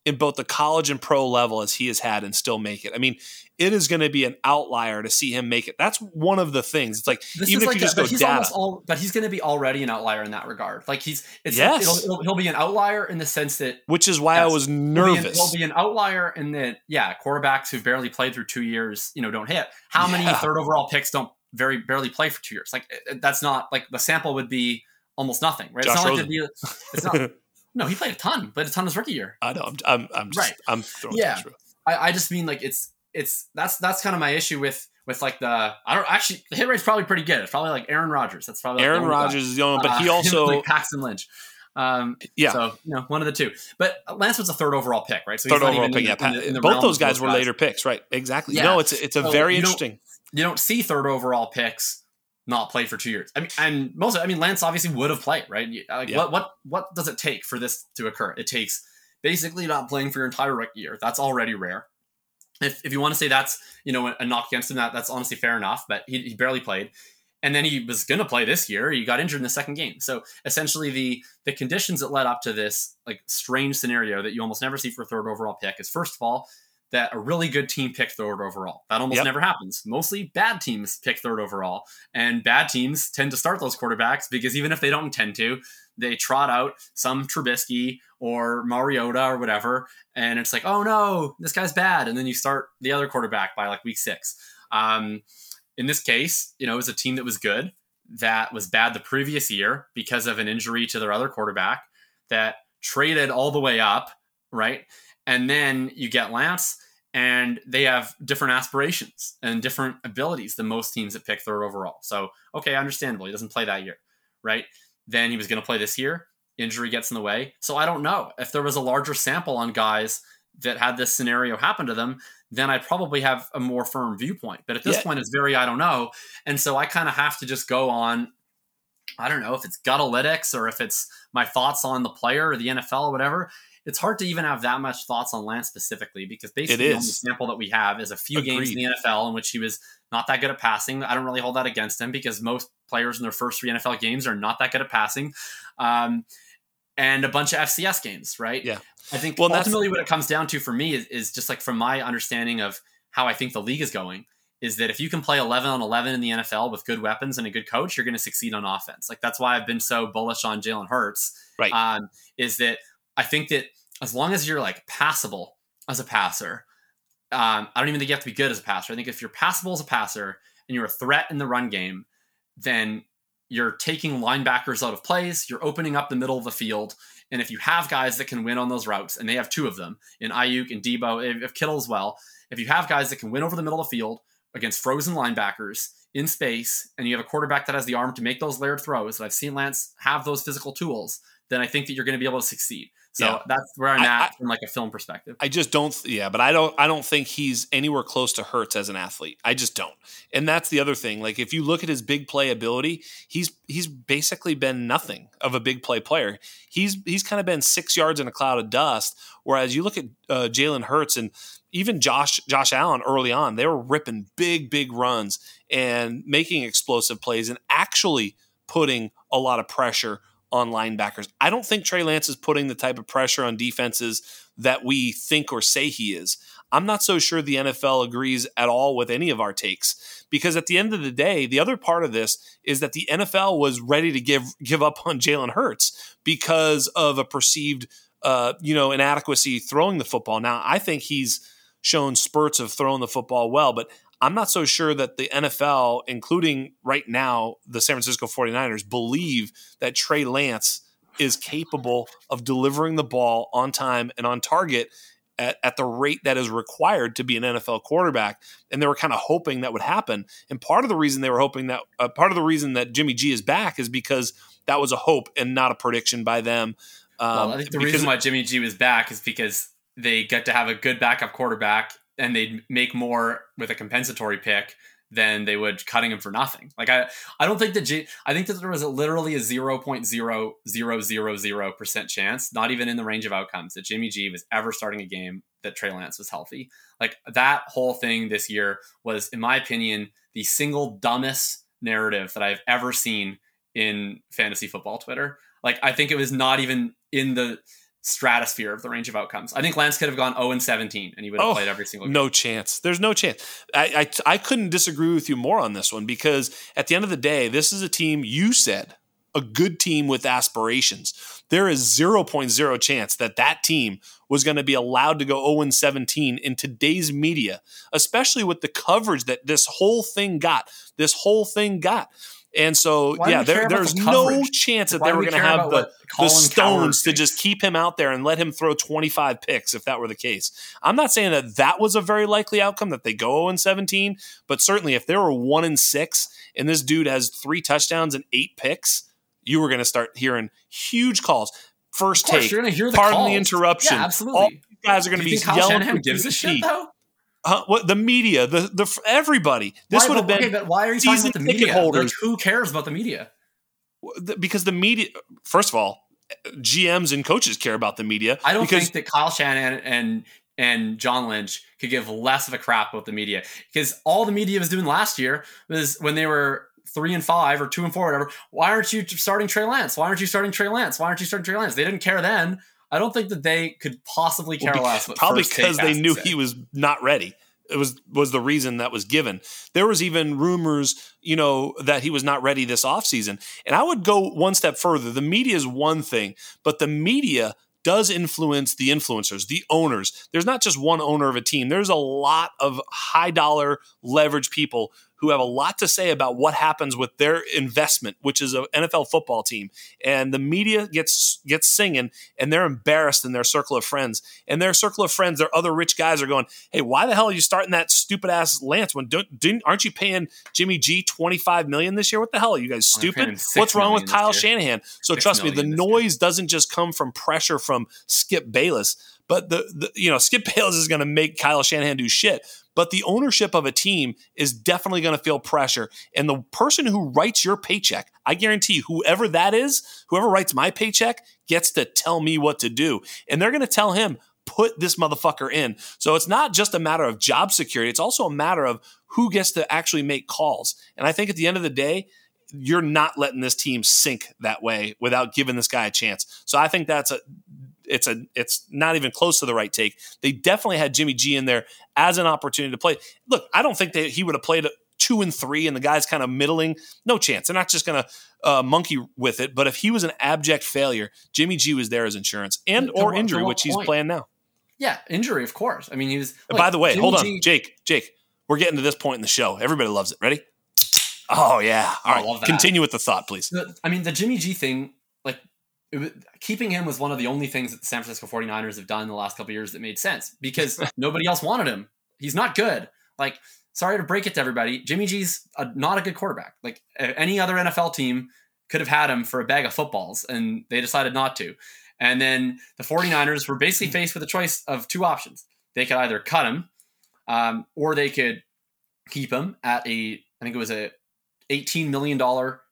in both the college and pro level as he has had and still make it. I mean, it is going to be an outlier to see him make it. That's one of the things. It's like This even if like you a- just but go he's data. all, but he's going to be already an outlier in that regard. Like he's, it's Yes. it'll, it'll, he'll be an outlier in the sense that which is why I Yes. was he'll be, an, nervous. he'll be an outlier in that yeah, quarterbacks who barely played through two years, you know, don't hit. How many third overall picks don't very barely play for two years? Like that's not like the sample would be almost nothing, right? Josh it's not Rosen. like it'd be, it's not. No, he played a ton, but a ton his rookie year. I know. I'm. I'm. I'm just. Right. I'm throwing Yeah. I, I just mean like it's it's that's that's kind of my issue with with like the I don't actually the hit rate's probably pretty good. It's probably like Aaron Rodgers. That's probably like Aaron. Rodgers is the only, but he Uh, also. like Paxton Lynch. Um, yeah. So you know, one of the two. But Lance was a third overall pick, right? So Third not overall even pick, in yeah. in the- in the Both those guys were guys. later picks, right? Exactly. Yeah. No, it's a, it's a So very you don't- interesting. You don't see third overall picks not play for two years. I mean, and most. I mean, Lance obviously would have played, right? Like, Yeah. what what what does it take for this to occur? It takes basically not playing for your entire rookie year. That's already rare. If, if you want to say that's you know a knock against him, that that's honestly fair enough. But he, he barely played, and then he was going to play this year. He got injured in the second game. So essentially, the the conditions that led up to this like strange scenario that you almost never see for a third overall pick is first of all that a really good team picked third overall. That almost yep. never happens. Mostly bad teams pick third overall, and bad teams tend to start those quarterbacks because even if they don't intend to, they trot out some Trubisky or Mariota or whatever, and it's like, oh no, this guy's bad, and then you start the other quarterback by like week six. Um, in this case, you know, it was a team that was good, that was bad the previous year because of an injury to their other quarterback, that traded all the way up, right? And then you get Lance, and they have different aspirations and different abilities than most teams that pick third overall. So, okay, understandable. He doesn't play that year, right? Then he was going to play this year. Injury gets in the way. So I don't know if there was a larger sample on guys that had this scenario happen to them, then I'd probably have a more firm viewpoint. But at this yeah. point, it's very I don't know, and so I kind of have to just go on. I don't know if it's gutalytics or if it's my thoughts on the player or the NFL or whatever. It's hard to even have that much thoughts on Lance specifically because basically the only sample that we have is a few Agreed. games in the NFL in which he was not that good at passing. I don't really hold that against him because most players in their first three NFL games are not that good at passing. Um, and a bunch of FCS games, right? Yeah. I think well, ultimately what it comes down to for me is, is just like from my understanding of how I think the league is going is that if you can play 11 on 11 in the NFL with good weapons and a good coach, you're going to succeed on offense. Like that's why I've been so bullish on Jalen Hurts. Right. Um, is that I think that as long as you're like passable as a passer, um, I don't even think you have to be good as a passer. I think if you're passable as a passer and you're a threat in the run game, then you're taking linebackers out of plays, you're opening up the middle of the field. And if you have guys that can win on those routes, and they have two of them in Aiyuk and Deebo, if Kittle as well, if you have guys that can win over the middle of the field against frozen linebackers in space, and you have a quarterback that has the arm to make those layered throws, and I've seen Lance have those physical tools, then I think that you're going to be able to succeed. So yeah. that's where I'm at I, from like a film perspective. I just don't yeah, but I don't I don't think he's anywhere close to Hurts as an athlete. I just don't. And that's the other thing. Like if you look at his big play ability, he's he's basically been nothing of a big play player. He's he's kind of been 6 yards in a cloud of dust whereas you look at uh, Jalen Hurts and even Josh Josh Allen early on, they were ripping big big runs and making explosive plays and actually putting a lot of pressure on linebackers. I don't think Trey Lance is putting the type of pressure on defenses that we think or say he is. I'm not so sure the NFL agrees at all with any of our takes because at the end of the day, the other part of this is that the NFL was ready to give give up on Jalen Hurts because of a perceived uh, you know inadequacy throwing the football. Now, I think he's shown spurts of throwing the football well, but I'm not so sure that the NFL, including right now the San Francisco 49ers, believe that Trey Lance is capable of delivering the ball on time and on target at, at, the rate that is required to be an NFL quarterback. And they were kind of hoping that would happen. And part of the reason they were hoping that, uh, part of the reason that Jimmy G is back is because that was a hope and not a prediction by them. Um, well, I think the reason why Jimmy G was back is because they get to have a good backup quarterback and they'd make more with a compensatory pick than they would cutting him for nothing. Like I, I don't think that G, I think that there was a, literally a zero point zero zero zero zero percent chance, not even in the range of outcomes, that Jimmy G was ever starting a game that Trey Lance was healthy. Like that whole thing this year was, in my opinion, the single dumbest narrative that I've ever seen in fantasy football Twitter. Like I think it was not even in the stratosphere of the range of outcomes. I think Lance could have gone 0 and 17 and he would have oh, played every single game. No chance. There's no chance. I, I, I couldn't disagree with you more on this one because at the end of the day, this is a team you said a good team with aspirations. There is 0.0 chance that that team was going to be allowed to go 0 17 in today's media, especially with the coverage that this whole thing got. This whole thing got. And so, Why yeah, there, there's the no chance that Why they were going to have the, the stones to just keep him out there and let him throw 25 picks if that were the case. I'm not saying that that was a very likely outcome that they go 0 17, but certainly if there were 1 and 6 and this dude has three touchdowns and eight picks, you were going to start hearing huge calls. First course, take, you're going to hear the pardon calls. the interruption. Yeah, absolutely. All guys are going to be yelling. Shanahan gives a shit though. Uh, what the media, the the everybody. This would have been. Okay, but why are you talking about the media? Holders. Like, who cares about the media? Because the media, first of all, GMs and coaches care about the media. I don't because, think that Kyle Shanahan and and John Lynch could give less of a crap about the media because all the media was doing last year was when they were three and five or two and four, whatever. Why aren't you starting Trey Lance? Why aren't you starting Trey Lance? Why aren't you starting Trey Lance? They didn't care then. I don't think that they could possibly care well, less. probably because they knew he was not ready. It was was the reason that was given. There was even rumors, you know, that he was not ready this offseason. And I would go one step further. The media is one thing, but the media does influence the influencers, the owners. There's not just one owner of a team. There's a lot of high dollar leverage people who have a lot to say about what happens with their investment, which is an NFL football team. And the media gets gets singing, and they're embarrassed in their circle of friends. And their circle of friends, their other rich guys, are going, "Hey, why the hell are you starting that stupid ass Lance? When don't, didn't aren't you paying Jimmy G twenty five million this year? What the hell are you guys stupid? What's wrong with Kyle Shanahan? So trust me, the noise doesn't just come from pressure from Skip Bayless." But the, the you know Skip Bayless is going to make Kyle Shanahan do shit. But the ownership of a team is definitely going to feel pressure. And the person who writes your paycheck, I guarantee whoever that is, whoever writes my paycheck, gets to tell me what to do. And they're going to tell him, put this motherfucker in. So it's not just a matter of job security, it's also a matter of who gets to actually make calls. And I think at the end of the day, you're not letting this team sink that way without giving this guy a chance. So I think that's a it's a it's not even close to the right take. They definitely had Jimmy G in there as an opportunity to play. Look, I don't think that he would have played two and three and the guy's kind of middling. No chance. They're not just going to uh, monkey with it. But if he was an abject failure, Jimmy G was there as insurance and or injury, which he's playing now. Yeah, injury, of course. I mean, he was. Like, by the way, Jimmy hold on, G- Jake. Jake, we're getting to this point in the show. Everybody loves it. Ready? Oh yeah. All right. Continue with the thought, please. I mean, the Jimmy G thing was, keeping him was one of the only things that the San Francisco 49ers have done in the last couple years that made sense because nobody else wanted him. He's not good. Like, sorry to break it to everybody, Jimmy G's a, not a good quarterback. Like any other NFL team could have had him for a bag of footballs and they decided not to. And then the 49ers were basically faced with a choice of two options. They could either cut him um, or they could keep him at a, I think it was a $18 million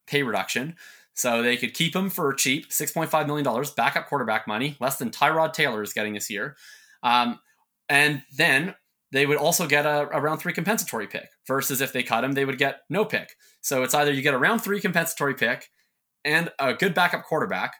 pay reduction so they could keep him for cheap, $6.5 million, backup quarterback money, less than Tyrod Taylor is getting this year. Um, and then they would also get a, a, round three compensatory pick versus if they cut him, they would get no pick. So it's either you get a round three compensatory pick and a good backup quarterback,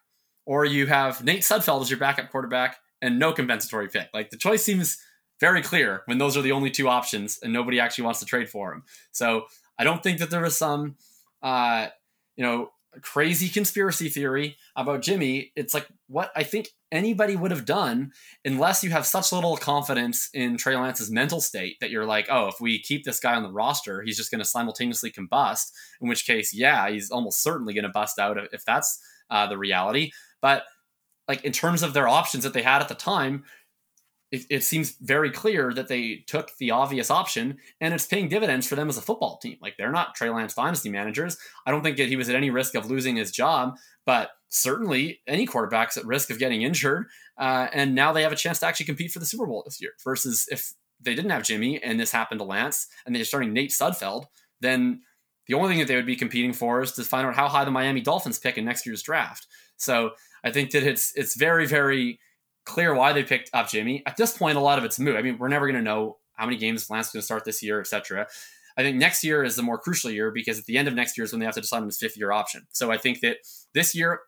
or you have Nate Sudfeld as your backup quarterback and no compensatory pick. Like the choice seems very clear when those are the only two options and nobody actually wants to trade for him. So I don't think that there was some, uh, you know, crazy conspiracy theory about Jimmy, it's like what I think anybody would have done unless you have such little confidence in Trey Lance's mental state that you're like, oh, if we keep this guy on the roster, he's just going to simultaneously combust. In which case, yeah, he's almost certainly going to bust out if that's uh, the reality. But like in terms of their options that they had at the time, it, it, seems very clear that they took the obvious option and it's paying dividends for them as a football team. Like they're not Trey Lance dynasty managers. I don't think that he was at any risk of losing his job, but certainly any quarterback's at risk of getting injured. Uh, and now they have a chance to actually compete for the Super Bowl this year versus if they didn't have Jimmy and this happened to Lance and they're starting Nate Sudfeld, then the only thing that they would be competing for is to find out how high the Miami Dolphins pick in next year's draft. So I think that it's it's very, very clear why they picked up Jimmy. At this point, a lot of it's moot. I mean, we're never going to know how many games Lance is going to start this year, etc. I think next year is the more crucial year because at the end of next year is when they have to decide on his fifth year option. So I think that this year,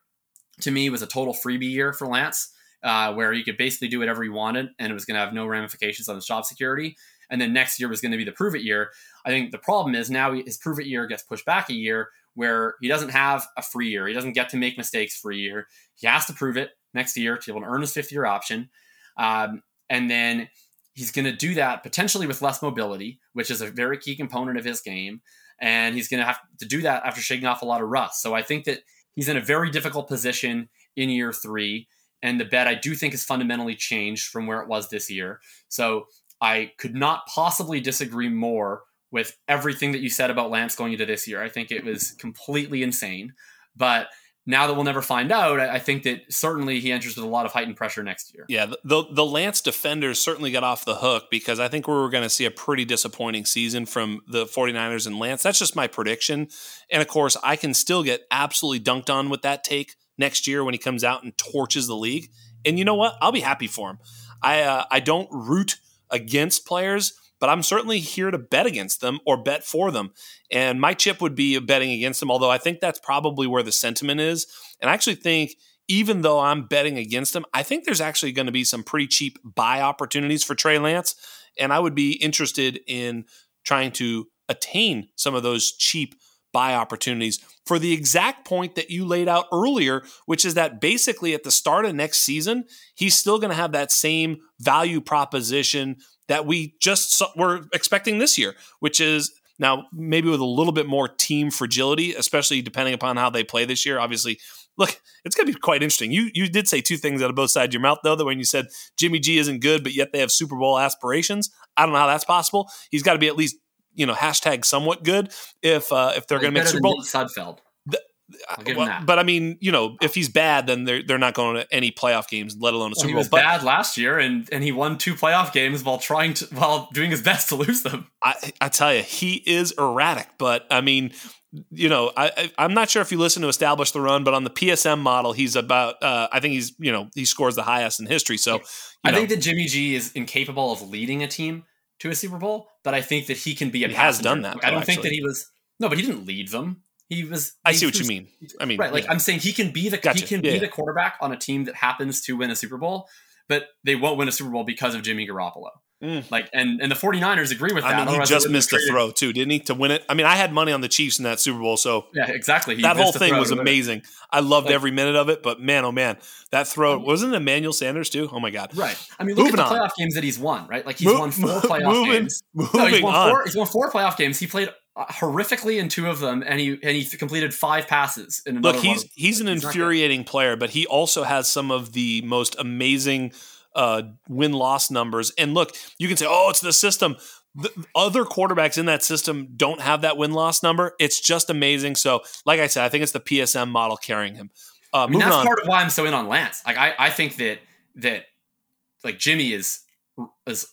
to me, was a total freebie year for Lance, uh, where he could basically do whatever he wanted and it was going to have no ramifications on his job security. And then next year was going to be the prove it year. I think the problem is now his prove it year gets pushed back a year where he doesn't have a free year. He doesn't get to make mistakes for a year. He has to prove it next year to be able to earn his fifth year option. Um, and then he's going to do that potentially with less mobility, which is a very key component of his game. And he's going to have to do that after shaking off a lot of rust. So I think that he's in a very difficult position in year three. And the bet I do think is fundamentally changed from where it was this year. So I could not possibly disagree more with everything that you said about Lance going into this year. I think it was completely insane. But now that we'll never find out, I think that certainly he enters with a lot of heightened pressure next year. Yeah, the the Lance defenders certainly got off the hook because I think we were going to see a pretty disappointing season from the 49ers and Lance. That's just my prediction. And of course, I can still get absolutely dunked on with that take next year when he comes out and torches the league. And you know what? I'll be happy for him. I uh, I don't root against players, but I'm certainly here to bet against them or bet for them. And my chip would be betting against them, although I think that's probably where the sentiment is. And I actually think even though I'm betting against them, I think there's actually going to be some pretty cheap buy opportunities for Trey Lance. And I would be interested in trying to attain some of those cheap buy opportunities for the exact point that you laid out earlier, which is that basically at the start of next season, he's still going to have that same value proposition that we just were expecting this year, which is now maybe with a little bit more team fragility, especially depending upon how they play this year. Obviously, look, it's going to be quite interesting. You you did say two things out of both sides of your mouth though. That when you said Jimmy G isn't good, but yet they have Super Bowl aspirations. I don't know how that's possible. He's got to be at least you know hashtag somewhat good if uh, if they're going to make Super Bowl. Sudfeld. Well, but I mean, you know, if he's bad, then they're they're not going to any playoff games, let alone a Super well, he Bowl. was but, bad last year, and and he won two playoff games while trying to while doing his best to lose them. I I tell you, he is erratic. But I mean, you know, I, I am not sure if you listen to establish the run, but on the PSM model, he's about. Uh, I think he's you know he scores the highest in history. So I know. think that Jimmy G is incapable of leading a team to a Super Bowl, but I think that he can be a. He passenger. has done that. Like, I don't actually. think that he was. No, but he didn't lead them. He was. I he see what was, you mean. I mean, right? Like yeah. I'm saying, he can be the Gotcha. he can Yeah, be yeah. the quarterback on a team that happens to win a Super Bowl, but they won't win a Super Bowl because of Jimmy Garoppolo. Mm. Like, and and the 49ers agree with that. I mean, he just missed the throw too, didn't he, to win it? I mean, I had money on the Chiefs in that Super Bowl, so Yeah, exactly. He that whole thing was to win it. amazing. I loved Like- every minute of it, but man, oh man, that throw wasn't Emmanuel Sanders too. Oh my god, Right. I mean, look Moving at the on. playoff games that he's won. Right. Like he's won four playoff games. moving No, he's won on. four. He's won four playoff games. He played horrifically in two of them, and he and he completed five passes in another. Look, one. he's he's an He's infuriating player, but he also has some of the most amazing uh, win loss numbers. And look, you can say, "Oh, it's the system." The other quarterbacks in that system don't have that win loss number. It's just amazing. So, like I said, I think it's the PSM model carrying him. Uh, I mean, that's on. part of why I'm so in on Lance. Like, I, I think that that like Jimmy is is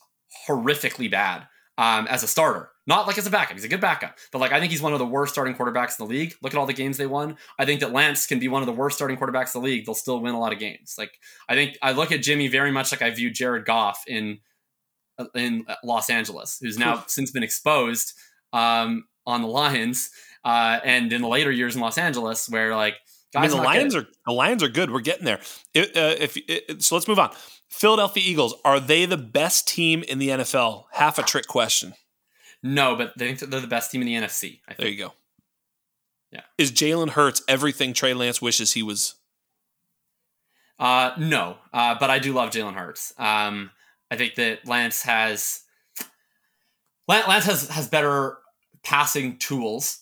horrifically bad um, as a starter. Not like as a backup. He's a good backup, but like I think he's one of the worst starting quarterbacks in the league. Look at all the games they won. I think that Lance can be one of the worst starting quarterbacks in the league. They'll still win a lot of games. Like I think I look at Jimmy very much like I view Jared Goff in in Los Angeles, who's now since been exposed um, on the Lions, uh, and in the later years in Los Angeles, where like I mean, the Lions good. are the Lions are good. We're getting there. It, uh, if it, so, let's move on. Philadelphia Eagles are they the best team in the NFL? Half a trick question. No, but they think that they're the best team in the NFC. I There think. you go. Yeah. Is Jalen Hurts everything Trey Lance wishes he was? Uh, no, uh, but I do love Jalen Hurts. Um, I think that Lance has Lan- Lance has has better passing tools,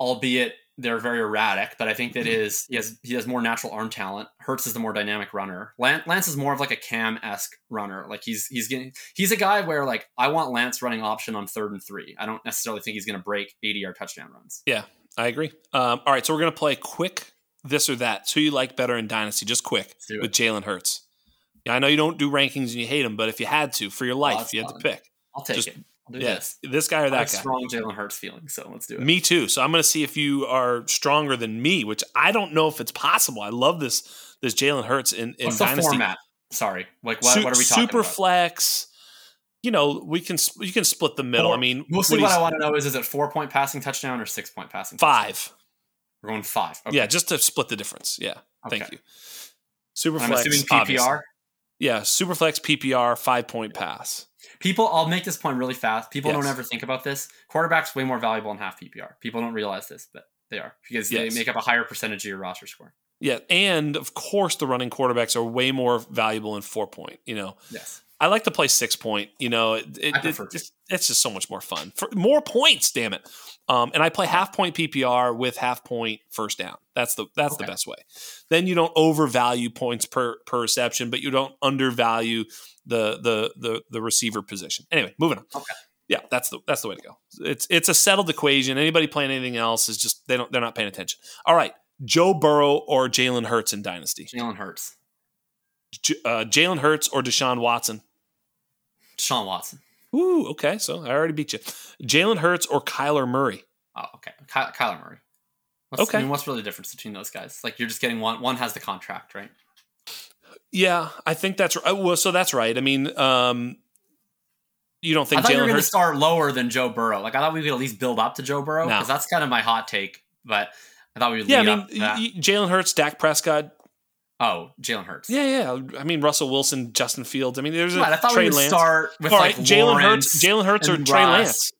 albeit they're very erratic. But I think that is he has he has more natural arm talent. Hurts is the more dynamic runner. Lan- Lance is more of like a Cam esque runner. Like he's he's getting he's a guy where like I want Lance running option on third and three. I don't necessarily think he's going to break eighty yard touchdown runs. Yeah, I agree. Um, all right, so we're gonna play quick this or that. So you like better in Dynasty? Just quick with. Jalen Hurts. Yeah, I know you don't do rankings and you hate him, but if you had to for your life, that's you had to pick. I'll take Just- it. I'll do Yes, this. this guy or I that have guy. strong Jalen Hurts feeling, so let's do it. Me too. So I'm going to see if you are stronger than me, which I don't know if it's possible. I love this this Jalen Hurts in, in What's the Dynasty. format? Sorry, like what, Su- what are we talking super about? flex. You know, we can you can split the middle. Four- I mean, Mostly what what I want to know is is it four point passing touchdown or six point passing? touchdown? five. We're going five. Okay. Yeah, just to split the difference. Yeah, thank you. Super I'm flex. assuming PPR. obviously. Yeah, super flex PPR five point pass. People, I'll make this point really fast. People Yes. don't ever think about this. Quarterbacks way more valuable in half PPR. People don't realize this, but they are because Yes. they make up a higher percentage of your roster score. Yeah, and of course the running quarterbacks are way more valuable in four point. You know, Yes. I like to play six point. You know, it, it, it- it's, it's just so much more fun. For more points, damn it. Um, and I play half point PPR with half point first down. That's the that's the best way. Then you don't overvalue points per per reception, but you don't undervalue the the the the receiver position. Anyway, moving on. Okay. Yeah, that's the that's the way to go. It's it's a settled equation. Anybody playing anything else is just they don't they're not paying attention. All right, Joe Burrow or Jalen Hurts in Dynasty. Jalen Hurts, J- uh, Jalen Hurts or Deshaun Watson. Sean Watson. Ooh, okay. So I already beat you. Jalen Hurts or Kyler Murray. Oh, okay. Ky- Kyler Murray. What's, Okay. I mean, what's really the difference between those guys? Like you're just getting one. One has the contract, right? Yeah, I think that's right. Well, so that's right. I mean, um, You don't think I thought you were Jalen going to start lower than Joe Burrow. Like I thought we could at least build up to Joe Burrow No. because that's kind of my hot take. But I thought we would Yeah, I mean, up to that. y- y- Jalen Hurts, Dak Prescott. Oh, Jalen Hurts. Yeah, yeah. I mean, Russell Wilson, Justin Fields. I mean, there's a Right, I thought Trey we would Lance. start with All like right, Jalen Lawrence Hurts, Jalen Hurts, or Trey Russ. Lance.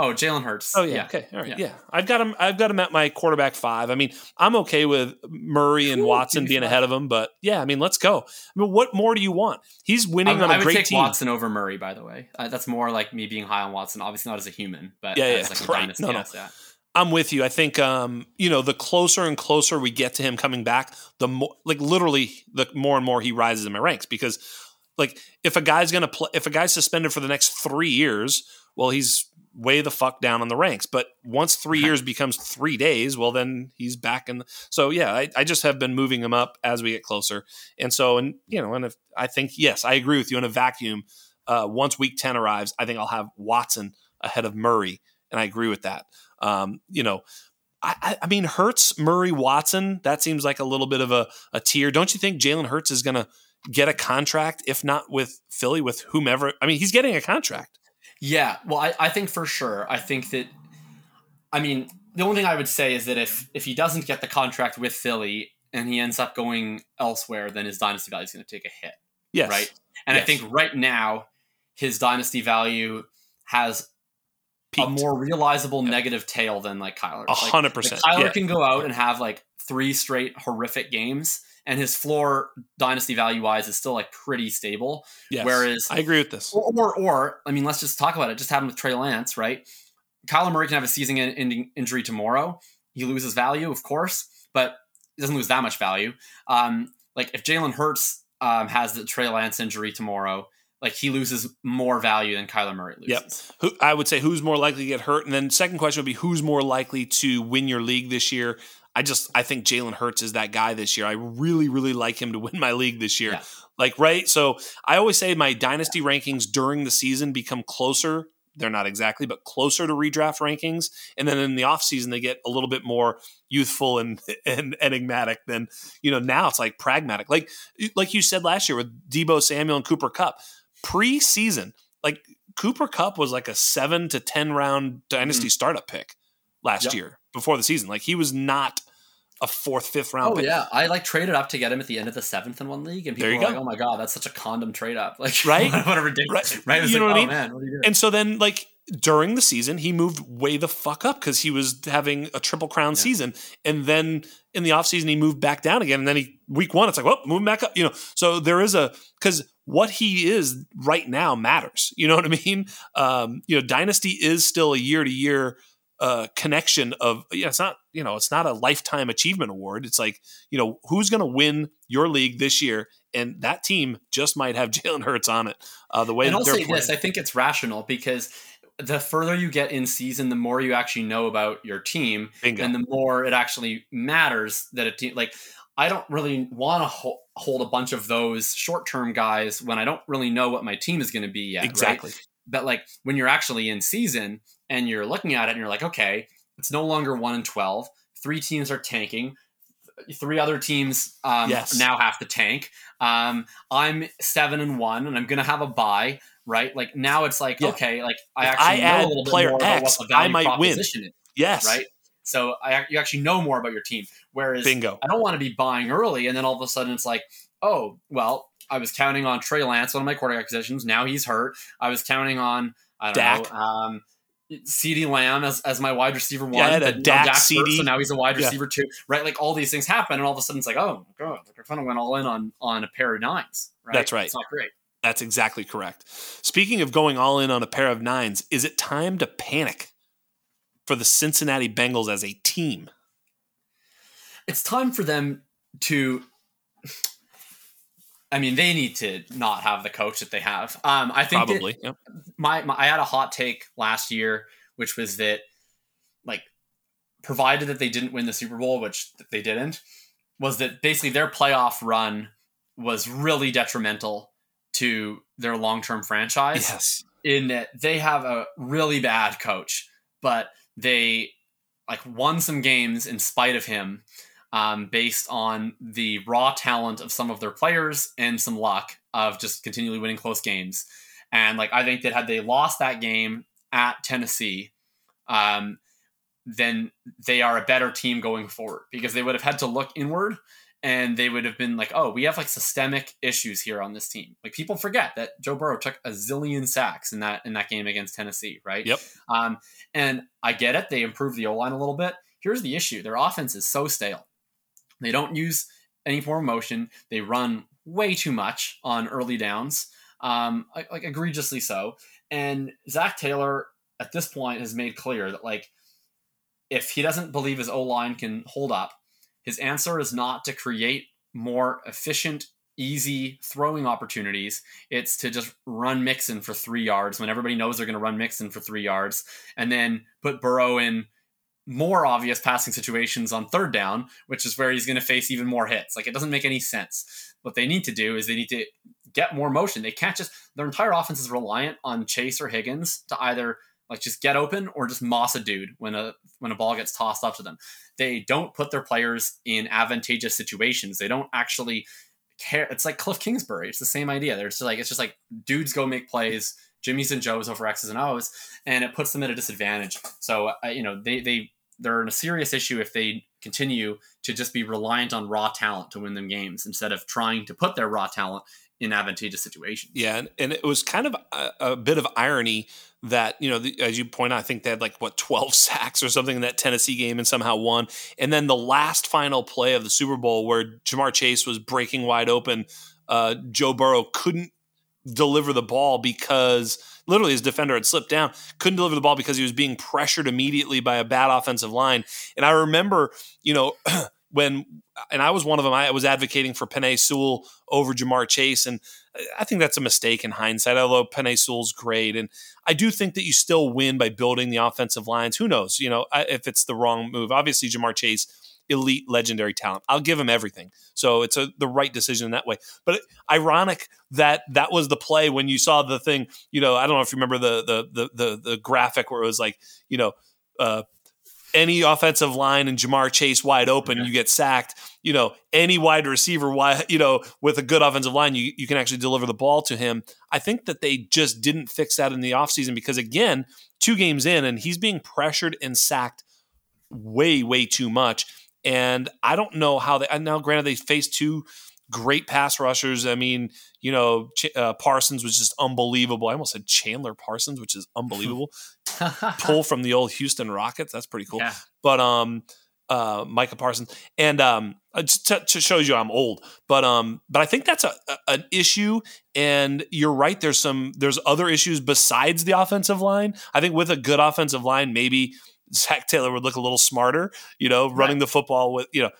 Oh, Jalen Hurts. Oh yeah, yeah. okay, all right, Yeah. yeah. I've got him. I've got him at my quarterback five. I mean, I'm okay with Murray and Cool, Watson being ahead of him, but yeah, I mean, let's go. I mean, what more do you want? He's I, winning on I a would great take team. Watson over Murray, by the way. Uh, that's more like me being high on Watson. Obviously, not as a human, but Yeah, as yeah, like a right. No, no. asset. I'm with you. I think um, you know, the closer and closer we get to him coming back, the more like literally the more and more he rises in my ranks because like if a guy's gonna play if a guy's suspended for the next three years, well, he's way the fuck down on the ranks. But once three years becomes three days, well then he's back in the, so yeah, I, I just have been moving him up as we get closer. And so and you know, and if I think yes, I agree with you in a vacuum, uh, once week ten arrives, I think I'll have Watson ahead of Murray. And I agree with that. Um, you know, I, I, mean, Hurts, Murray, Watson, that seems like a little bit of a, a tier. Don't you think Jalen Hurts is going to get a contract, if not with Philly, with whomever? I mean, he's getting a contract. Yeah, well, I, I think for sure. I think that. I mean, the only thing I would say is that if if he doesn't get the contract with Philly and he ends up going elsewhere, then his dynasty value is going to take a hit, Yes. right? And I think right now his dynasty value has Peaked. a more realizable negative tail than like Kyler. A hundred percent. Kyler Yeah. can go out and have like three straight horrific games, and his floor dynasty value wise is still like pretty stable. Yes. whereas- I agree with this. Or, or, or, I mean, let's just talk about it. Just happened with Trey Lance, right? Kyler Murray can have a season-ending injury tomorrow. He loses value, of course, but he doesn't lose that much value. Um, like if Jalen Hurts um, has the Trey Lance injury tomorrow, like he loses more value than Kyler Murray loses. Yep. Who I would say who's more likely to get hurt, and then second question would be who's more likely to win your league this year. I just I think Jalen Hurts is that guy this year. I really really like him to win my league this year. Yeah. Like right, so I always say my dynasty rankings during the season become closer. They're not exactly, but closer to redraft rankings, and then in the offseason they get a little bit more youthful and and enigmatic. Than you know now it's like pragmatic. Like like you said last year with Deebo Samuel and Cooper Kupp preseason. Like Cooper Kupp was like a seven to ten round dynasty mm. startup pick last Yep. year before the season. Like he was not a fourth, fifth round Oh pick. yeah, I like traded up to get him at the end of the seventh in one league, and people were go. like, "Oh my god, that's such a condom trade up!" Like, Right? what a ridiculous, Right. right? You know what I oh mean? man, what are you doing? And so then, like during the season, he moved way the fuck up because he was having a triple crown Yeah. season. And then in the offseason, he moved back down again. And then he week one, it's like, well, move back up. You know, so there is a because what he is right now matters. You know what I mean? Um, you know, dynasty is still a year to year uh connection of yeah, it's not you know it's not a lifetime achievement award it's like you know who's going to win your league this year and that team just might have Jalen Hurts on it uh the way and I'll say playing. this: I think it's rational because the further you get in season, the more you actually know about your team, Bingo. and the more it actually matters that a team. Like, I don't really want to ho- hold a bunch of those short-term guys when I don't really know what my team is going to be yet. right? exactly But like when you're actually in season and you're looking at it and you're like, okay, it's no longer one and twelve. Three teams are tanking. Three other teams um, Yes. now have to tank. Um, I'm seven and one, and I'm gonna have a buy. Right, like now it's like Yeah. okay, like I If actually I know add a little bit player more about what the I value might win. proposition is, yes right? So I, you actually know more about your team. Whereas bingo I don't want to be buying early, and then all of a sudden it's like, oh, well, I was counting on Trey Lance, one of my quarterback positions. Now he's hurt. I was counting on I don't Dak. know, um, CeeDee Lamb as, as my wide receiver one. Yeah, I a Dak hurt, CeeDee. so now he's a wide Yeah. receiver two. Right, like all these things happen, and all of a sudden it's like, oh god, like I kind of went all in on on a pair of nines. Right? That's right. It's not great. That's exactly correct. Speaking of going all in on a pair of nines, is it time to panic for the Cincinnati Bengals as a team? It's time for them to. I mean, they need to not have the coach that they have. Um, I think that- Probably. Yep. my, my I had a hot take last year, which was that like provided that they didn't win the Super Bowl, which they didn't, was that basically their playoff run was really detrimental to their long term franchise Yes. in that they have a really bad coach, but they like won some games in spite of him, um, based on the raw talent of some of their players and some luck of just continually winning close games. And like I think that had they lost that game at Tennessee, um, then they are a better team going forward because they would have had to look inward and they would have been like, oh, we have like systemic issues here on this team. Like people forget that Joe Burrow took a zillion sacks in that in that game against Tennessee, right? Yep. Um, and I get it; they improved the O line a little bit. Here's the issue: their offense is so stale. They don't use any form of motion. They run way too much on early downs, um, like, like egregiously so. And Zac Taylor at this point has made clear that like if he doesn't believe his O line can hold up, his answer is not to create more efficient, easy throwing opportunities. It's to just run Mixon for three yards when everybody knows they're going to run Mixon for three yards, and then put Burrow in more obvious passing situations on third down, which is where he's going to face even more hits. Like it doesn't make any sense. What they need to do is they need to get more motion. They can't just their entire offense is reliant on Chase or Higgins to either like just get open or just moss a dude when a when a ball gets tossed up to them. They don't put their players in advantageous situations. They don't actually care. It's like Cliff Kingsbury. It's the same idea. They're just like it's just like dudes go make plays. Jimmy's and Joe's over X's and O's, and it puts them at a disadvantage. So uh, you know they they they're in a serious issue if they continue to just be reliant on raw talent to win them games instead of trying to put their raw talent in advantageous situations. Yeah, and, and it was kind of a, a, bit of irony that you know, the, as you point out, I think they had like what twelve sacks or something in that Tennessee game and somehow won. And then the last final play of the Super Bowl where Ja'Marr Chase was breaking wide open, uh, Joe Burrow couldn't deliver the ball because literally his defender had slipped down, couldn't deliver the ball because he was being pressured immediately by a bad offensive line. And I remember, you know, when and I was one of them. I was advocating for Penei Sewell over Ja'Marr Chase, and I think that's a mistake in hindsight. Although Penei Sewell's great, and I do think that you still win by building the offensive lines. Who knows? You know, if it's the wrong move. Obviously, Ja'Marr Chase elite legendary talent. I'll give him everything. So it's a, the right decision in that way. But ironic that that was the play when you saw the thing, you know, I don't know if you remember the the the the, the graphic where it was like, you know, uh, any offensive line and Ja'Marr Chase wide open, you get sacked. You know, any wide receiver, wide, you know, with a good offensive line, you, you can actually deliver the ball to him. I think that they just didn't fix that in the offseason because, again, two games in and he's being pressured and sacked way, way too much. And I don't know how they. Now, granted, they faced two great pass rushers. I mean, you know, uh, Parsons was just unbelievable. I almost said Chandler Parsons, which is unbelievable. Pull from the old Houston Rockets. That's pretty cool. Yeah. But um, uh, Micah Parsons, and um, uh, to, to shows you I'm old. But um, but I think that's a, a, an issue. And you're right. There's some there's other issues besides the offensive line. I think with a good offensive line, maybe Zac Taylor would look a little smarter, you know, running right. the football with, you know,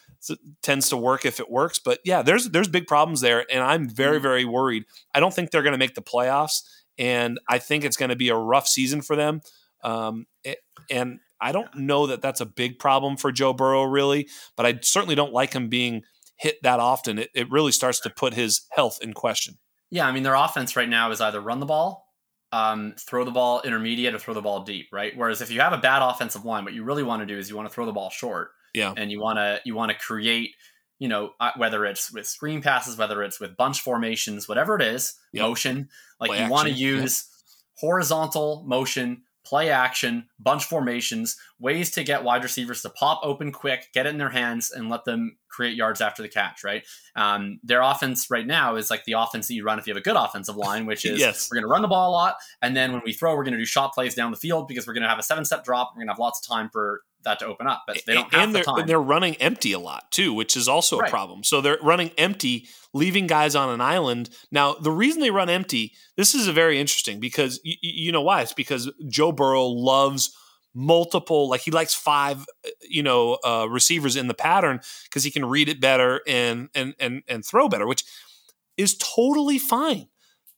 tends to work if it works. But yeah, there's there's big problems there, and I'm very mm-hmm. very worried. I don't think they're going to make the playoffs, and I think it's going to be a rough season for them. Um, it, and I don't know that that's a big problem for Joe Burrow really, but I certainly don't like him being hit that often. It, it really starts to put his health in question. Yeah, I mean their offense right now is either run the ball um, throw the ball intermediate or throw the ball deep, right? Whereas if you have a bad offensive line, what you really want to do is you want to throw the ball short. Yeah. And you want to you want to create, you know, uh, whether it's with screen passes, whether it's with bunch formations, whatever it is, yep. motion. Like Play you want to use yep. horizontal motion play action, bunch formations, ways to get wide receivers to pop open quick, get it in their hands, and let them create yards after the catch, right? Um, their offense right now is like the offense that you run if you have a good offensive line, which is yes. we're going to run the ball a lot. And then when we throw, we're going to do shot plays down the field because we're going to have a seven step drop. We're going to have lots of time for that to open up, but they don't have and the time. And they're running empty a lot too, which is also right. a problem. So they're running empty, leaving guys on an island. Now, the reason they run empty, this is a very interesting because y- you know why? It's because Joe Burrow loves multiple like he likes five you know uh, receivers in the pattern because he can read it better and and and and throw better which is totally fine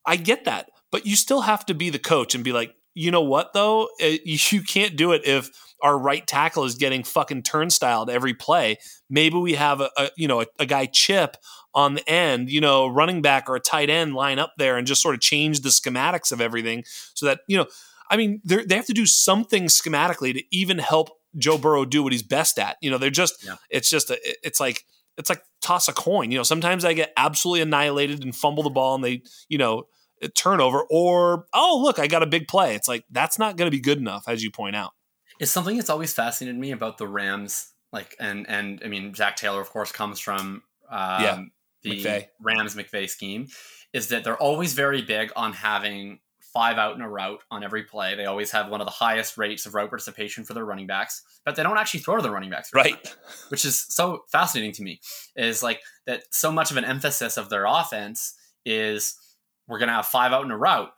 i get that but you still have to be the coach and be like you know what though uh, you can't do it if our right tackle is getting fucking turnstiled every play. Maybe we have a, a you know a, a, guy chip on the end, you know, running back or a tight end line up there and just sort of change the schematics of everything so that you know. I mean, they have to do something schematically to even help Joe Burrow do what he's best at. You know, they're just yeah. it's just a, it's like it's like toss a coin. You know, sometimes I get absolutely annihilated and fumble the ball, and they you know turnover or oh look i got a big play it's like that's not going to be good enough as you point out it's something that's always fascinated me about the rams like and and i mean zac taylor of course comes from um, yeah, the McVay. rams mcvay scheme is that they're always very big on having five out in a route on every play. They always have one of the highest rates of route participation for their running backs, but they don't actually throw to the running backs, right? Much, which is so fascinating to me. Is like that so much of an emphasis of their offense is we're going to have five out in a route,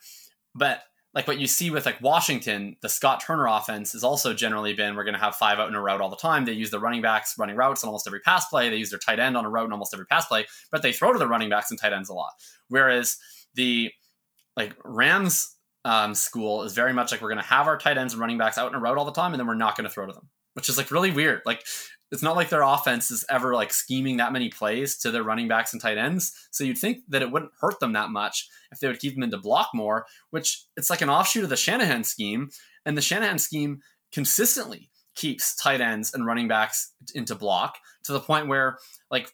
but like what you see with like Washington, the Scott Turner offense has also generally been we're going to have five out in a route all the time. They use the running backs running routes on almost every pass play. They use their tight end on a route in almost every pass play, but they throw to the running backs and tight ends a lot. Whereas the like Rams um, school is very much like we're going to have our tight ends and running backs out in a route all the time, and then we're not going to throw to them, which is like really weird. Like it's not like their offense is ever like scheming that many plays to their running backs and tight ends. So you'd think that it wouldn't hurt them that much if they would keep them into block more, which it's like an offshoot of the Shanahan scheme. And the Shanahan scheme consistently keeps tight ends and running backs into block to the point where like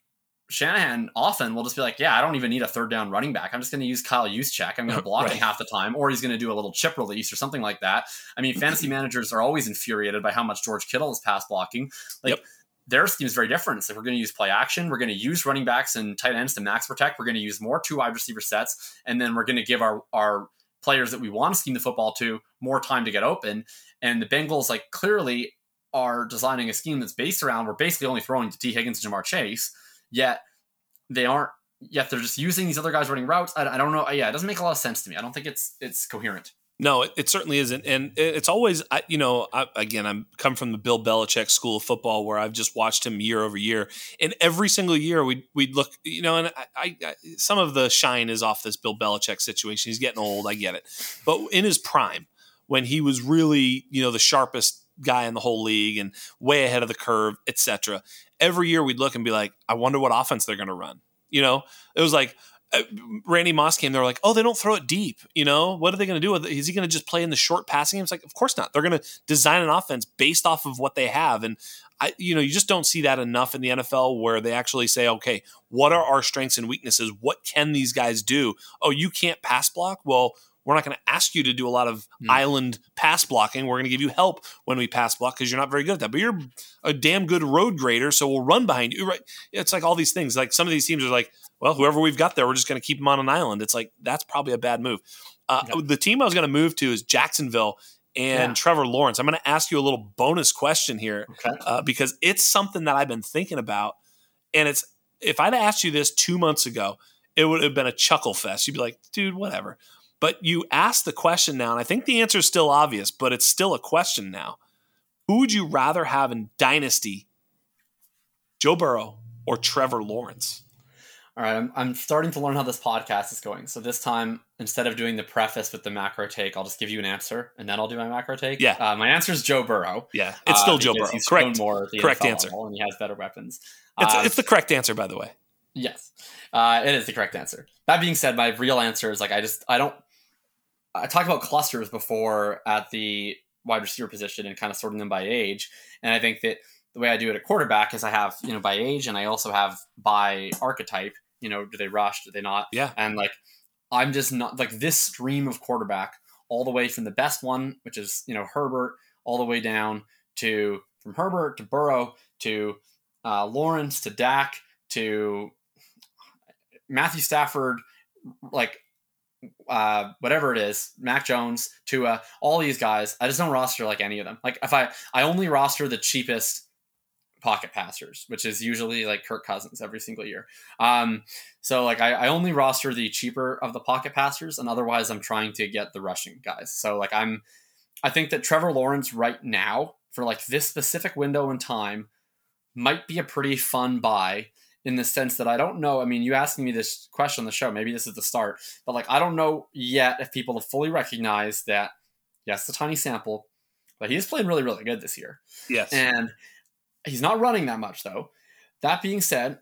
Shanahan often will just be like, yeah, I don't even need a third down running back. I'm just going to use Kyle Juszczyk. I'm going to block right. him half the time, or he's going to do a little chip release or something like that. I mean, fantasy managers are always infuriated by how much George Kittle is pass blocking. Like yep. Their scheme is very different. Like we're going to use play action. We're going to use running backs and tight ends to max protect. We're going to use more two wide receiver sets, and then we're going to give our our players that we want to scheme the football to more time to get open. And the Bengals, like clearly, are designing a scheme that's based around we're basically only throwing to Tee Higgins and Ja'Marr Chase yet they aren't yet they're just using these other guys running routes. I, I, don't know. Yeah, it doesn't make a lot of sense to me. I don't think it's it's coherent. No, it, it certainly isn't, and it's always I, you know I, again I'm come from the Bill Belichick school of football where I've just watched him year over year, and every single year we we'd look you know, and I, I some of the shine is off this Bill Belichick situation. He's getting old, I get it, but in his prime when he was really you know the sharpest guy in the whole league and way ahead of the curve, etc. Every year we'd look and be like, I wonder what offense they're going to run. You know, it was like Randy Moss came. They were like, oh, they don't throw it deep. You know, what are they going to do with it? Is he going to just play in the short passing game? It's like, of course not. They're going to design an offense based off of what they have. And I, you know, you just don't see that enough in the NFL where they actually say, okay, what are our strengths and weaknesses? What can these guys do? Oh, you can't pass block. Well, we're not going to ask you to do a lot of mm. island pass blocking. We're going to give you help when we pass block because you're not very good at that. But you're a damn good road grader, so we'll run behind you. Right? It's like all these things. Like some of these teams are like, well, whoever we've got there, we're just going to keep them on an island. It's like that's probably a bad move. Uh, The team I was going to move to is Jacksonville and yeah. Trevor Lawrence. I'm going to ask you a little bonus question here okay. uh, because it's something that I've been thinking about, and it's if I'd asked you this two months ago, it would have been a chuckle fest. You'd be like, dude, whatever. But you ask the question now, and I think the answer is still obvious, but it's still a question now. Who would you rather have in Dynasty, Joe Burrow or Trevor Lawrence? All right, I'm, I'm starting to learn how this podcast is going. So this time, instead of doing the preface with the macro take, I'll just give you an answer, and then I'll do my macro take. Yeah, uh, my answer is Joe Burrow. Yeah, it's still uh, Joe Burrow. Correct. More correct answer. and he has better weapons. It's, uh, it's the correct answer, by the way. Yes, uh, it is the correct answer. That being said, my real answer is like I just I don't I talked about clusters before at the wide receiver position and kind of sorting them by age. And I think that the way I do it at quarterback is I have, you know, by age and I also have by archetype, you know, do they rush, do they not? Yeah. And like, I'm just not like this stream of quarterback all the way from the best one, which is, you know, Herbert, all the way down to from Herbert to Burrow to uh, Lawrence to Dak to Matthew Stafford, like uh, whatever it is, Mac Jones, Tua, all these guys. I just don't roster like any of them. Like if I I only roster the cheapest pocket passers, which is usually like Kirk Cousins every single year. Um, so like I, I only roster the cheaper of the pocket passers, and otherwise I'm trying to get the rushing guys. So like I'm, I think that Trevor Lawrence right now for like this specific window in time might be a pretty fun buy in the sense that I don't know. I mean, you asking me this question on the show, maybe this is the start, but like I don't know yet if people have fully recognized that, yes, the tiny sample, but he is playing really, really good this year. Yes. And he's not running that much though. That being said,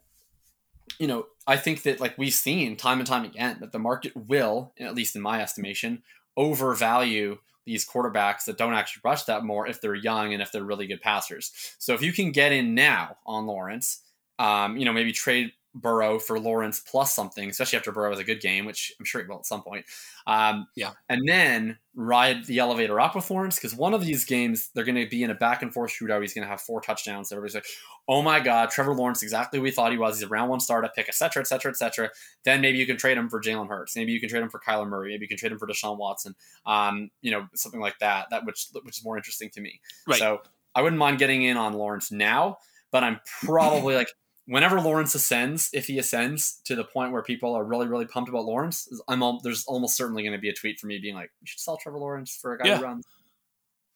you know, I think that like we've seen time and time again that the market will, at least in my estimation, overvalue these quarterbacks that don't actually rush that more if they're young and if they're really good passers. So if you can get in now on Lawrence, um, you know, maybe trade Burrow for Lawrence plus something, especially after Burrow has a good game, which I'm sure he will at some point. Um, yeah. And then ride the elevator up with Lawrence because one of these games, they're going to be in a back and forth shootout. He's going to have four touchdowns. Everybody's like, oh my God, Trevor Lawrence, exactly we thought he was. He's a round one startup pick, et cetera, et cetera, et cetera. Then maybe you can trade him for Jalen Hurts. Maybe you can trade him for Kyler Murray. Maybe you can trade him for Deshaun Watson. Um, you know, something like that, that which, which is more interesting to me. Right. So I wouldn't mind getting in on Lawrence now, but I'm probably like, whenever Lawrence ascends, if he ascends to the point where people are really, really pumped about Lawrence, I'm all, there's almost certainly going to be a tweet for me being like, "You should sell Trevor Lawrence for a guy Yeah. who runs."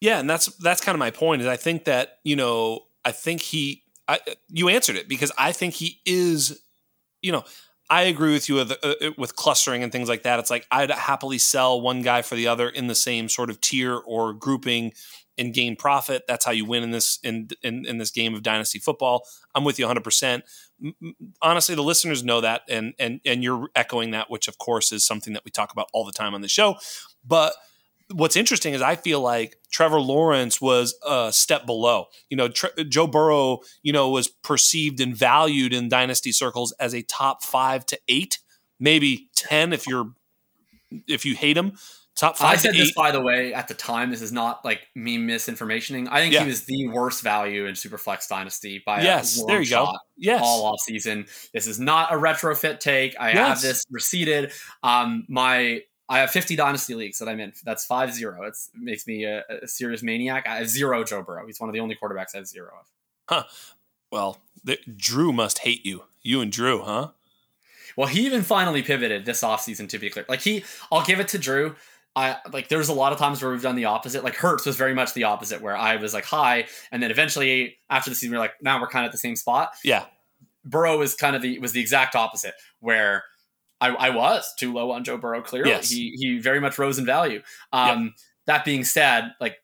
Yeah, and that's that's kind of my point. Is I think that you know I think he I, you answered it because I think he is you know I agree with you with uh, with clustering and things like that. It's like I'd happily sell one guy for the other in the same sort of tier or grouping and gain profit. That's how you win in this in in, in this game of dynasty football. I'm with you 100. percent Honestly, the listeners know that, and and and you're echoing that, which of course is something that we talk about all the time on the show. But what's interesting is I feel like Trevor Lawrence was a step below. You know, Tre- Joe Burrow, you know, was perceived and valued in dynasty circles as a top five to eight, maybe ten if you're if you hate him. Top five I said this by the way at the time. This is not like me misinformationing. I think Yeah. he was the worst value in Superflex Dynasty by yes, there you shot go. Yes, all off season. This is not a retrofit take. I have this receipted. Um, my I have 50 dynasty leagues that I'm in. That's five zero. It makes me a, a serious maniac. I have zero Joe Burrow. He's one of the only quarterbacks I have zero of. Huh. Well, the, Drew must hate you. You and Drew, huh? Well, he even finally pivoted this offseason to be clear. Like he I'll give it to Drew. I like there's a lot of times where we've done the opposite. Like Hurts was very much the opposite, where I was like high, and then eventually after the season, we're like, now we're kind of at the same spot. Yeah, Burrow was kind of the was the exact opposite, where I, I was too low on Joe Burrow. Clearly, Yes. he he very much rose in value. Um, That being said, like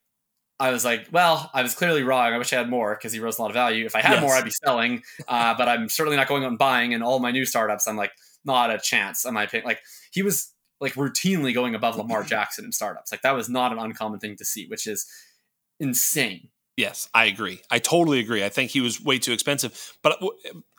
I was like, well, I was clearly wrong. I wish I had more because he rose a lot of value. If I had Yes. more, I'd be selling. Uh, but I'm certainly not going out and buying. And all my new startups, I'm like, not a chance. In my opinion, like he was like routinely going above Lamar Jackson in startups. Like that was not an uncommon thing to see, which is insane. Yes, I agree. I totally agree. I think he was way too expensive. But uh,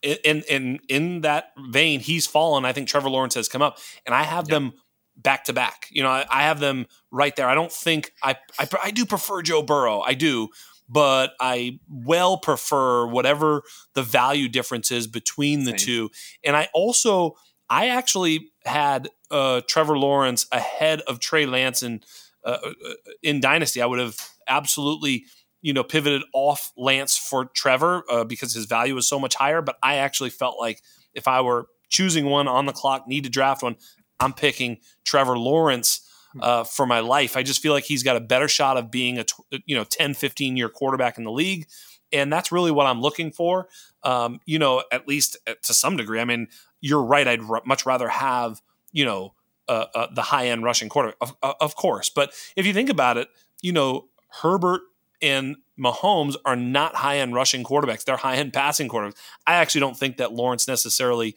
in in in that vein, he's fallen. I think Trevor Lawrence has come up, and I have Yep. them back to back. You know, I, I have them right there. I don't think I, I I do prefer Joe Burrow. I do, but I well prefer whatever the value difference is between the Same. two. And I also I actually had uh, Trevor Lawrence ahead of Trey Lance in uh, uh, in Dynasty. I would have absolutely you know pivoted off Lance for Trevor uh, because his value was so much higher. But I actually felt like if I were choosing one on the clock, need to draft one, I'm picking Trevor Lawrence. Uh, for my life, I just feel like he's got a better shot of being a tw- you know 10, 15 year quarterback in the league, and that's really what I'm looking for. Um, you know, at least uh, to some degree. I mean, you're right. I'd r- much rather have you know uh, uh, the high end rushing quarterback, of, uh, of course. But if you think about it, you know Herbert and Mahomes are not high end rushing quarterbacks; they're high end passing quarterbacks. I actually don't think that Lawrence necessarily.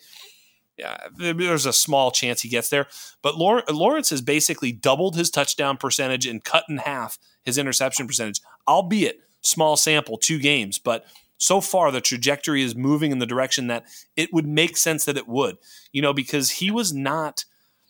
Yeah, there's a small chance he gets there, but Lawrence, Lawrence has basically doubled his touchdown percentage and cut in half his interception percentage, albeit small sample, two games. But so far, the trajectory is moving in the direction that it would make sense that it would, you know, because he was not,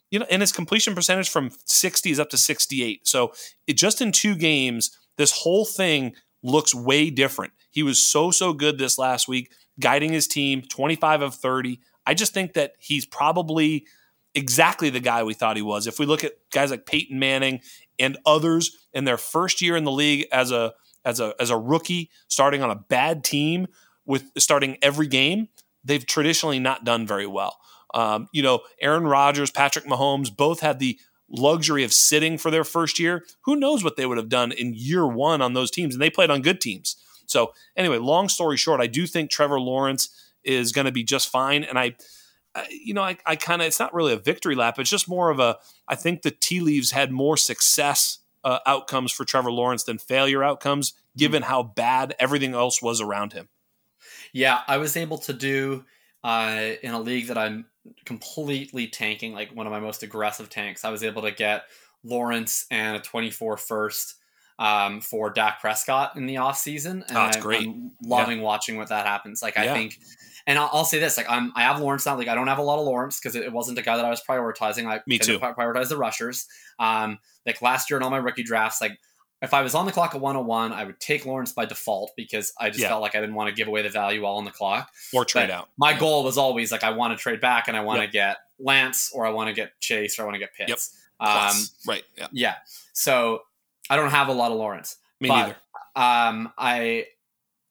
you know, and his completion percentage from 60 is up to 68. So it just in two games, this whole thing looks way different. He was so, so good this last week, guiding his team 25 of 30. I just think that he's probably exactly the guy we thought he was. If we look at guys like Peyton Manning and others in their first year in the league as a as a as a rookie starting on a bad team with starting every game, they've traditionally not done very well. Um, you know, Aaron Rodgers, Patrick Mahomes both had the luxury of sitting for their first year. Who knows what they would have done in year one on those teams? And they played on good teams. So, anyway, long story short, I do think Trevor Lawrence is going to be just fine. And I, I you know, I, I kind of, it's not really a victory lap. It's just more of a, I think the tea leaves had more success uh, outcomes for Trevor Lawrence than failure outcomes, given how bad everything else was around him. Yeah, I was able to do uh, in a league that I'm completely tanking, like one of my most aggressive tanks. I was able to get Lawrence and a 24 first um, for Dak Prescott in the offseason. And Oh, that's I- great. I'm loving watching what that happens. Like, I Yeah. think and I'll, I'll, say this: like I'm, I have Lawrence now. Like I don't have a lot of Lawrence because it, it, wasn't a guy that I was prioritizing. I me too. Prioritize the rushers. Um, like last year in all my rookie drafts, like if I was on the clock at 101, I would take Lawrence by default because I just yeah. felt like I didn't want to give away the value all on the clock or trade but out. My goal was always like I want to trade back and I want yep. to get Lance or I want to get Chase or I want to get Pitts. Yep. Um, right. Yeah. Yeah. So I don't have a lot of Lawrence. Me but, neither. Um, I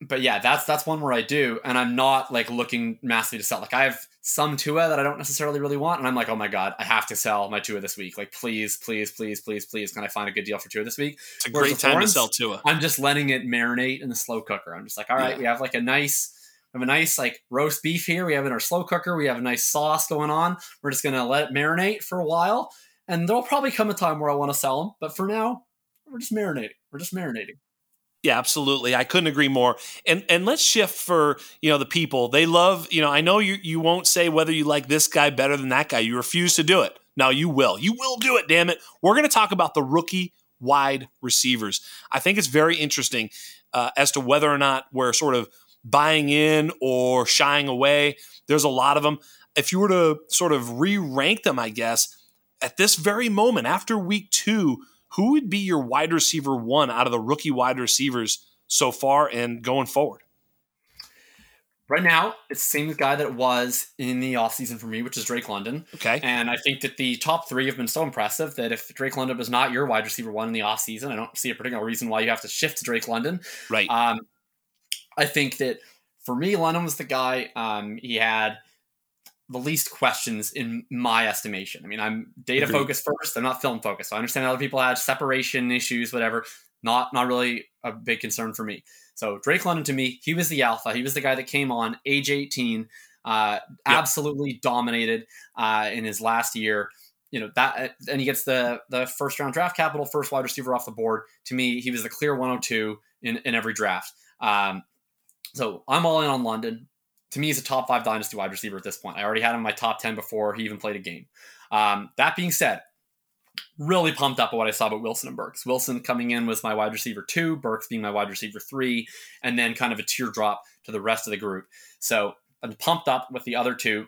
but yeah, that's that's one where I do, and I'm not like looking massively to sell. Like I have some Tua that I don't necessarily really want, and I'm like, oh my god, I have to sell my Tua this week. Like please, please, please, please, please, can I find a good deal for Tua this week? It's a Whereas great time to sell Tua. I'm just letting it marinate in the slow cooker. I'm just like, all right, yeah. we have like a nice. We have a nice like roast beef here. We have in our slow cooker. We have a nice sauce going on. We're just gonna let it marinate for a while, and there'll probably come a time where I want to sell them. But for now, we're just marinating. We're just marinating. Yeah, absolutely. I couldn't agree more. And and let's shift for, you know, the people. They love, you know, I know you you won't say whether you like this guy better than that guy. You refuse to do it. Now you will. You will do it, damn it. We're going to talk about the rookie wide receivers. I think it's very interesting uh, as to whether or not we're sort of buying in or shying away. There's a lot of them. If you were to sort of re-rank them, I guess, at this very moment after week 2, who would be your wide receiver one out of the rookie wide receivers so far and going forward? Right now, it's the same guy that it was in the offseason for me, which is Drake London. Okay. And I think that the top three have been so impressive that if Drake London is not your wide receiver one in the offseason, I don't see a particular reason why you have to shift to Drake London. Right. Um, I think that for me, London was the guy. Um, he had the least questions in my estimation. I mean, I'm data Agreed. focused first. I'm not film focused. So I understand other people had separation issues, whatever. Not not really a big concern for me. So Drake London to me, he was the alpha. He was the guy that came on age 18, uh, yep. absolutely dominated uh, in his last year. You know that, and he gets the the first round draft capital, first wide receiver off the board. To me, he was the clear 102 in in every draft. Um, so I'm all in on London to me, he's a top five dynasty wide receiver at this point. I already had him in my top 10 before he even played a game. Um, that being said, really pumped up at what I saw about Wilson and Burks. Wilson coming in was my wide receiver two, Burks being my wide receiver three, and then kind of a teardrop to the rest of the group. So I'm pumped up with the other two.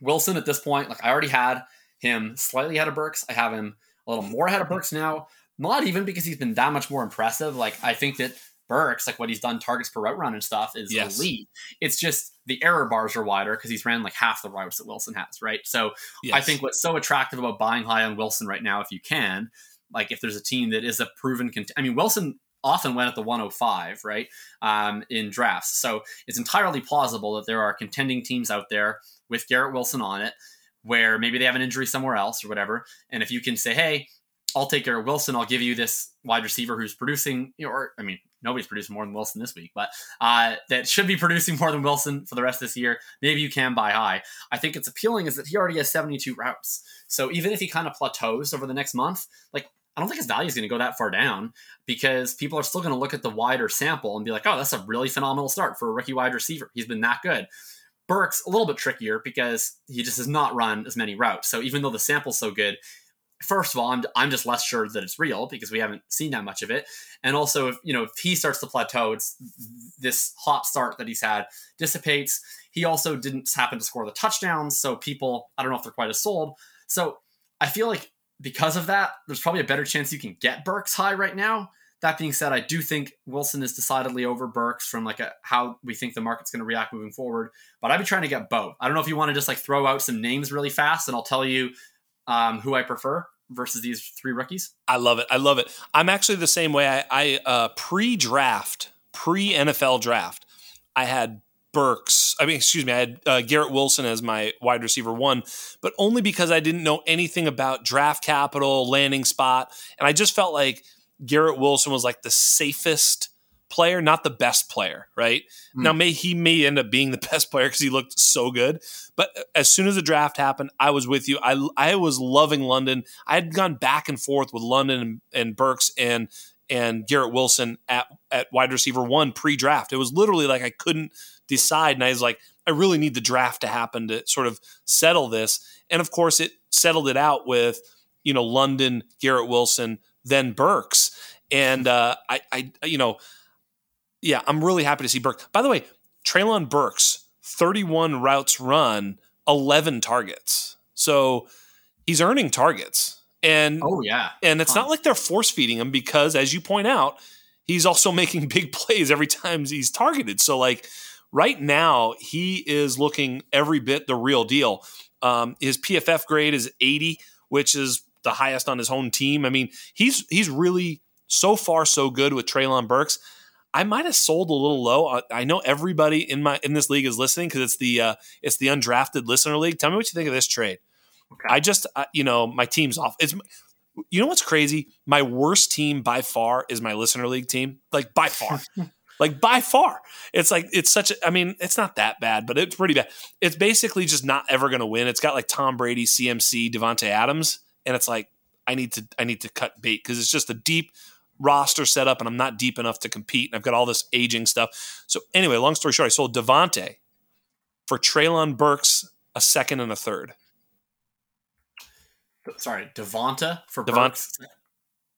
Wilson at this point, like I already had him slightly ahead of Burks. I have him a little more ahead of Burks now. Not even because he's been that much more impressive. Like I think that Burks, like what he's done targets per route run and stuff, is yes. elite. It's just the error bars are wider because he's ran like half the routes that Wilson has, right? So yes. I think what's so attractive about buying high on Wilson right now, if you can, like if there's a team that is a proven, cont- I mean, Wilson often went at the 105, right, um, in drafts. So it's entirely plausible that there are contending teams out there with Garrett Wilson on it where maybe they have an injury somewhere else or whatever. And if you can say, hey, I'll take Garrett Wilson. I'll give you this wide receiver who's producing, or I mean, nobody's producing more than Wilson this week, but uh, that should be producing more than Wilson for the rest of this year. Maybe you can buy high. I think it's appealing is that he already has 72 routes. So even if he kind of plateaus over the next month, like I don't think his value is going to go that far down because people are still going to look at the wider sample and be like, oh, that's a really phenomenal start for a rookie wide receiver. He's been that good. Burks a little bit trickier because he just has not run as many routes. So even though the sample's so good, first of all, I'm, I'm just less sure that it's real because we haven't seen that much of it. And also, if you know, if he starts to plateau, it's this hot start that he's had dissipates. He also didn't happen to score the touchdowns, so people, I don't know if they're quite as sold. So I feel like because of that, there's probably a better chance you can get Burks high right now. That being said, I do think Wilson is decidedly over Burks from like a, how we think the market's going to react moving forward. But I'd be trying to get both. I don't know if you want to just like throw out some names really fast, and I'll tell you um, who I prefer versus these three rookies. I love it. I love it. I'm actually the same way. I, I uh, pre-draft, pre-NFL draft, I had Burks. I mean, excuse me, I had uh, Garrett Wilson as my wide receiver one, but only because I didn't know anything about draft capital, landing spot, and I just felt like Garrett Wilson was like the safest player, not the best player, right? Mm. Now, may he may end up being the best player because he looked so good. But as soon as the draft happened, I was with you. I I was loving London. I had gone back and forth with London and, and Burks and and Garrett Wilson at at wide receiver one pre-draft. It was literally like I couldn't decide, and I was like, I really need the draft to happen to sort of settle this. And of course, it settled it out with you know London, Garrett Wilson, then Burks, and uh, I, I you know yeah, I'm really happy to see Burke. By the way, Treylon Burks, 31 routes run, 11 targets. So he's earning targets. And oh yeah. And it's not like they're force feeding him because as you point out, he's also making big plays every time he's targeted. So like right now, he is looking every bit the real deal. Um, his PFF grade is 80, which is the highest on his home team. I mean, he's he's really so far so good with Treylon Burks. I might have sold a little low. I know everybody in my in this league is listening because it's the uh, it's the undrafted listener league. Tell me what you think of this trade. Okay. I just uh, you know my team's off. It's you know what's crazy? My worst team by far is my listener league team. Like by far. like by far. It's like it's such a I mean, it's not that bad, but it's pretty bad. It's basically just not ever going to win. It's got like Tom Brady, CMC, Devonte Adams, and it's like I need to I need to cut bait because it's just a deep roster setup and I'm not deep enough to compete and I've got all this aging stuff. So anyway, long story short, I sold Davante for Treylon Burks a second and a third. Sorry, Devonta for Devont- Burks.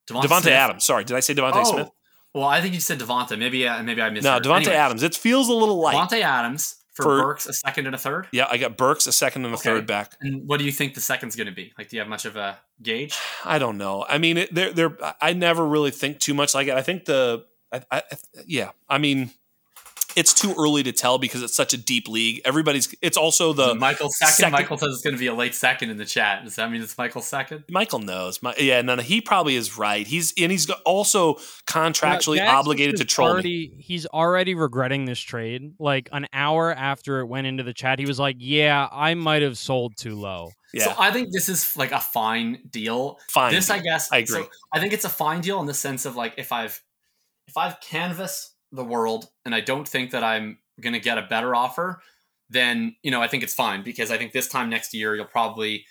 Davante Adams. Sorry, did I say Devonta oh, Smith? Well, I think you said Devonta. Maybe uh, maybe I missed. No, anyway, Adams. It feels a little light. Devonta Adams for, for, Burks a second and a third. Yeah, I got Burks a second and a okay. third back. And what do you think the second's going to be? Like, do you have much of a gauge? I don't know. I mean, they're they're. I never really think too much like it. I think the. I, I, yeah, I mean, it's too early to tell because it's such a deep league. Everybody's. It's also the Michael second. second. Michael says it's going to be a late second in the chat. Does that mean it's Michael second? Michael knows. My, yeah, no, no, he probably is right. He's and he's also contractually obligated to troll already, me. He's already regretting this trade. Like an hour after it went into the chat, he was like, "Yeah, I might have sold too low." Yeah. So I think this is like a fine deal. Fine. This. I guess. I agree. So I think it's a fine deal in the sense of like if I've if I've canvassed the world and I don't think that I'm going to get a better offer, then you know I think it's fine because I think this time next year you'll probably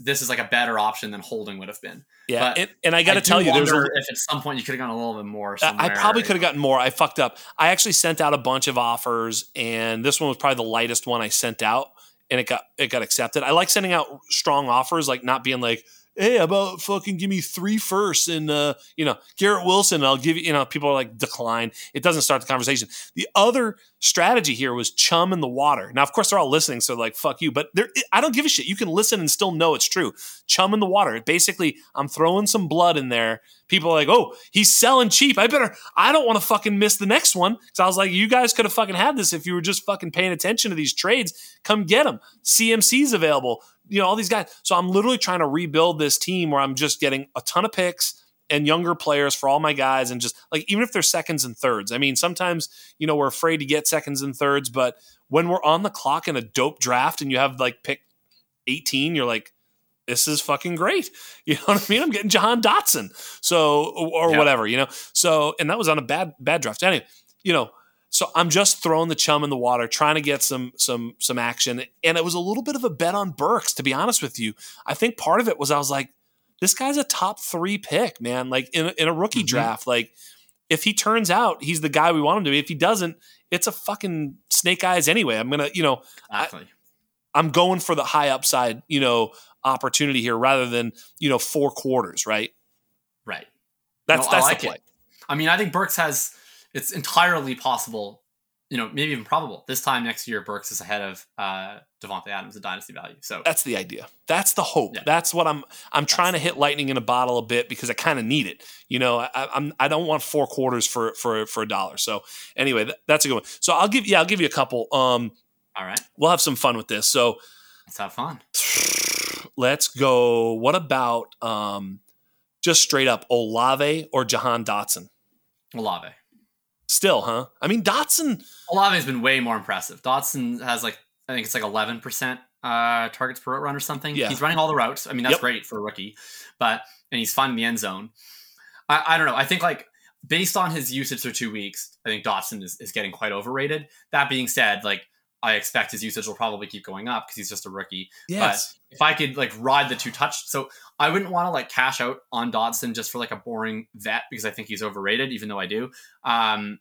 this is like a better option than holding would have been. Yeah, and, and, I got to tell you, there's a, if at some point you could have gone a little bit more. I probably could have gotten more. I fucked up. I actually sent out a bunch of offers, and this one was probably the lightest one I sent out, and it got it got accepted. I like sending out strong offers, like not being like, hey, about fucking give me three firsts and uh, you know Garrett Wilson. I'll give you. You know, people are like decline. It doesn't start the conversation. The other strategy here was chum in the water. Now, of course, they're all listening, so like fuck you. But I don't give a shit. You can listen and still know it's true. Chum in the water. Basically, I'm throwing some blood in there. People are like, oh, he's selling cheap. I better. I don't want to fucking miss the next one. So I was like, you guys could have fucking had this if you were just fucking paying attention to these trades. Come get them. CMC's available you know, all these guys. So I'm literally trying to rebuild this team where I'm just getting a ton of picks and younger players for all my guys and just like even if they're seconds and thirds. I mean, sometimes, you know, we're afraid to get seconds and thirds, but when we're on the clock in a dope draft and you have like pick 18, you're like, this is fucking great. You know what I mean? I'm getting Jahan Dotson. So or yeah. whatever, you know. So and that was on a bad bad draft. Anyway, you know, so I'm just throwing the chum in the water, trying to get some some some action. And it was a little bit of a bet on Burks, to be honest with you. I think part of it was I was like, this guy's a top three pick, man. Like in, in a rookie mm-hmm. draft. Like if he turns out he's the guy we want him to be, if he doesn't, it's a fucking snake eyes anyway. I'm gonna, you know, exactly. I, I'm going for the high upside, you know, opportunity here rather than, you know, four quarters, right? Right. That's no, that's I like the play. It. I mean, I think Burks has it's entirely possible, you know, maybe even probable. This time next year, Burks is ahead of uh, Davante Adams at dynasty value. So that's the idea. That's the hope. Yeah. That's what I'm. I'm that's trying to hit lightning in a bottle a bit because I kind of need it. You know, I, I'm. I don't want four quarters for for for a dollar. So anyway, that, that's a good one. So I'll give. Yeah, I'll give you a couple. Um, all right. We'll have some fun with this. So let's have fun. Let's go. What about um, just straight up Olave or Jahan Dotson? Olave. Still, huh? I mean, Dotson. Olave's been way more impressive. Dotson has like, I think it's like 11% uh, targets per route run or something. Yeah. He's running all the routes. I mean, that's yep. great for a rookie, but, and he's finding the end zone. I, I don't know. I think like, based on his usage for two weeks, I think Dotson is, is getting quite overrated. That being said, like, I expect his usage will probably keep going up because he's just a rookie. Yes. But if I could like ride the two touch, so I wouldn't want to like cash out on Dotson just for like a boring vet because I think he's overrated, even though I do. Um,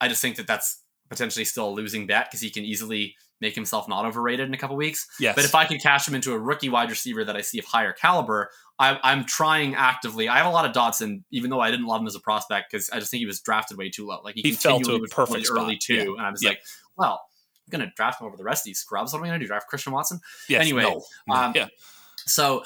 I just think that that's potentially still a losing bet because he can easily make himself not overrated in a couple weeks. Yes. But if I can cash him into a rookie wide receiver that I see of higher caliber, I, I'm trying actively. I have a lot of Dotson, even though I didn't love him as a prospect because I just think he was drafted way too low. Like he, he fell to a perfect early too, yeah. and I was yeah. like, well, I'm going to draft him over the rest of these scrubs. What am I going to do? Draft Christian Watson? Yes, Anyway, no, no, um, yeah, So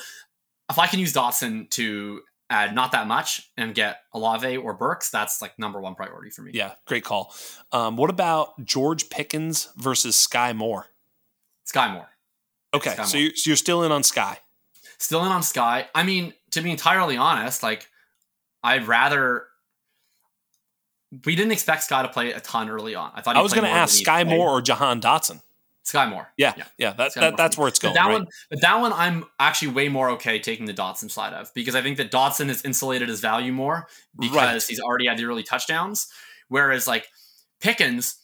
if I can use Dotson to add not that much and get Olave or Burks, that's like number one priority for me. yeah, great call. Um, what about George Pickens versus Sky Moore? Sky Moore. Okay, Sky so Moore. you're, so you're still in on Sky. Still in on Sky. I mean, to be entirely honest, like I'd rather. We didn't expect Sky to play a ton early on. I thought I was going to ask Sky. Moore or Jahan Dotson. Sky Moore. Yeah, Yeah. yeah, that, that that's where it's But going. that right? one, but that one, I'm actually way more okay taking the Dotson side of because I think that Dotson has insulated his value more because Right. he's already had the early touchdowns. Whereas like Pickens,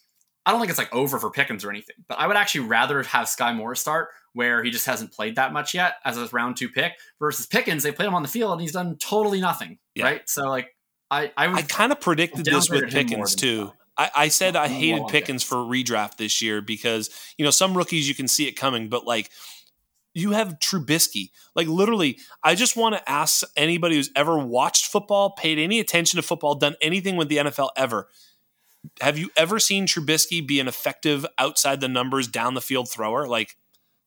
I don't think it's like over for Pickens or anything, but I would actually rather have Sky Moore start where he just hasn't played that much yet as a round two pick versus Pickens. They played him on the field and he's done totally nothing. Yeah. Right. So like I, I would I kind of predicted this with downgraded him more Pickens too. I, I said I hated Pickens Pickens. for redraft this year because you know some rookies you can see it coming, but like you have Trubisky. Like literally, I just want to ask anybody who's ever watched football, paid any attention to football, done anything with the NFL ever. Have you ever seen Trubisky be an effective outside the numbers down the field thrower? Like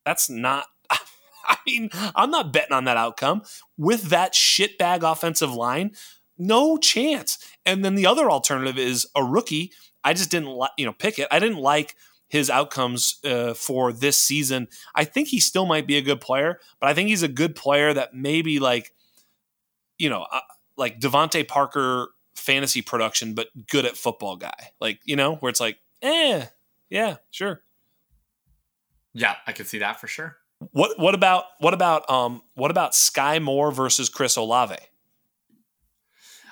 that's not. I mean, I'm not betting on that outcome with that shitbag offensive line. No chance. And then the other alternative is a rookie. I just didn't like, you know, pick it. I didn't like his outcomes uh, for this season. I think he still might be a good player, but I think he's a good player that maybe like, you know, uh, like DeVante Parker fantasy production, but good at football guy. Like, you know, where it's like, eh, yeah, sure. yeah, I could see that for sure. What what about what about um what about Sky Moore versus Chris Olave?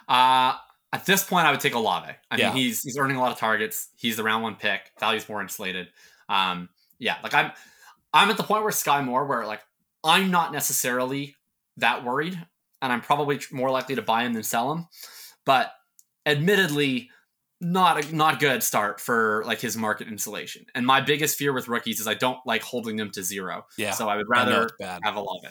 Uh at this point, I would take Olave. I Yeah. mean, he's he's earning a lot of targets. He's the round one pick. Value's more insulated. Um, yeah, like I'm I'm at the point where Sky Moore, where like I'm not necessarily that worried, and I'm probably more likely to buy him than sell him. But admittedly, not a not good start for like his market insulation. And my biggest fear with rookies is I don't like holding them to zero. Yeah, So I would rather bad. have Olave.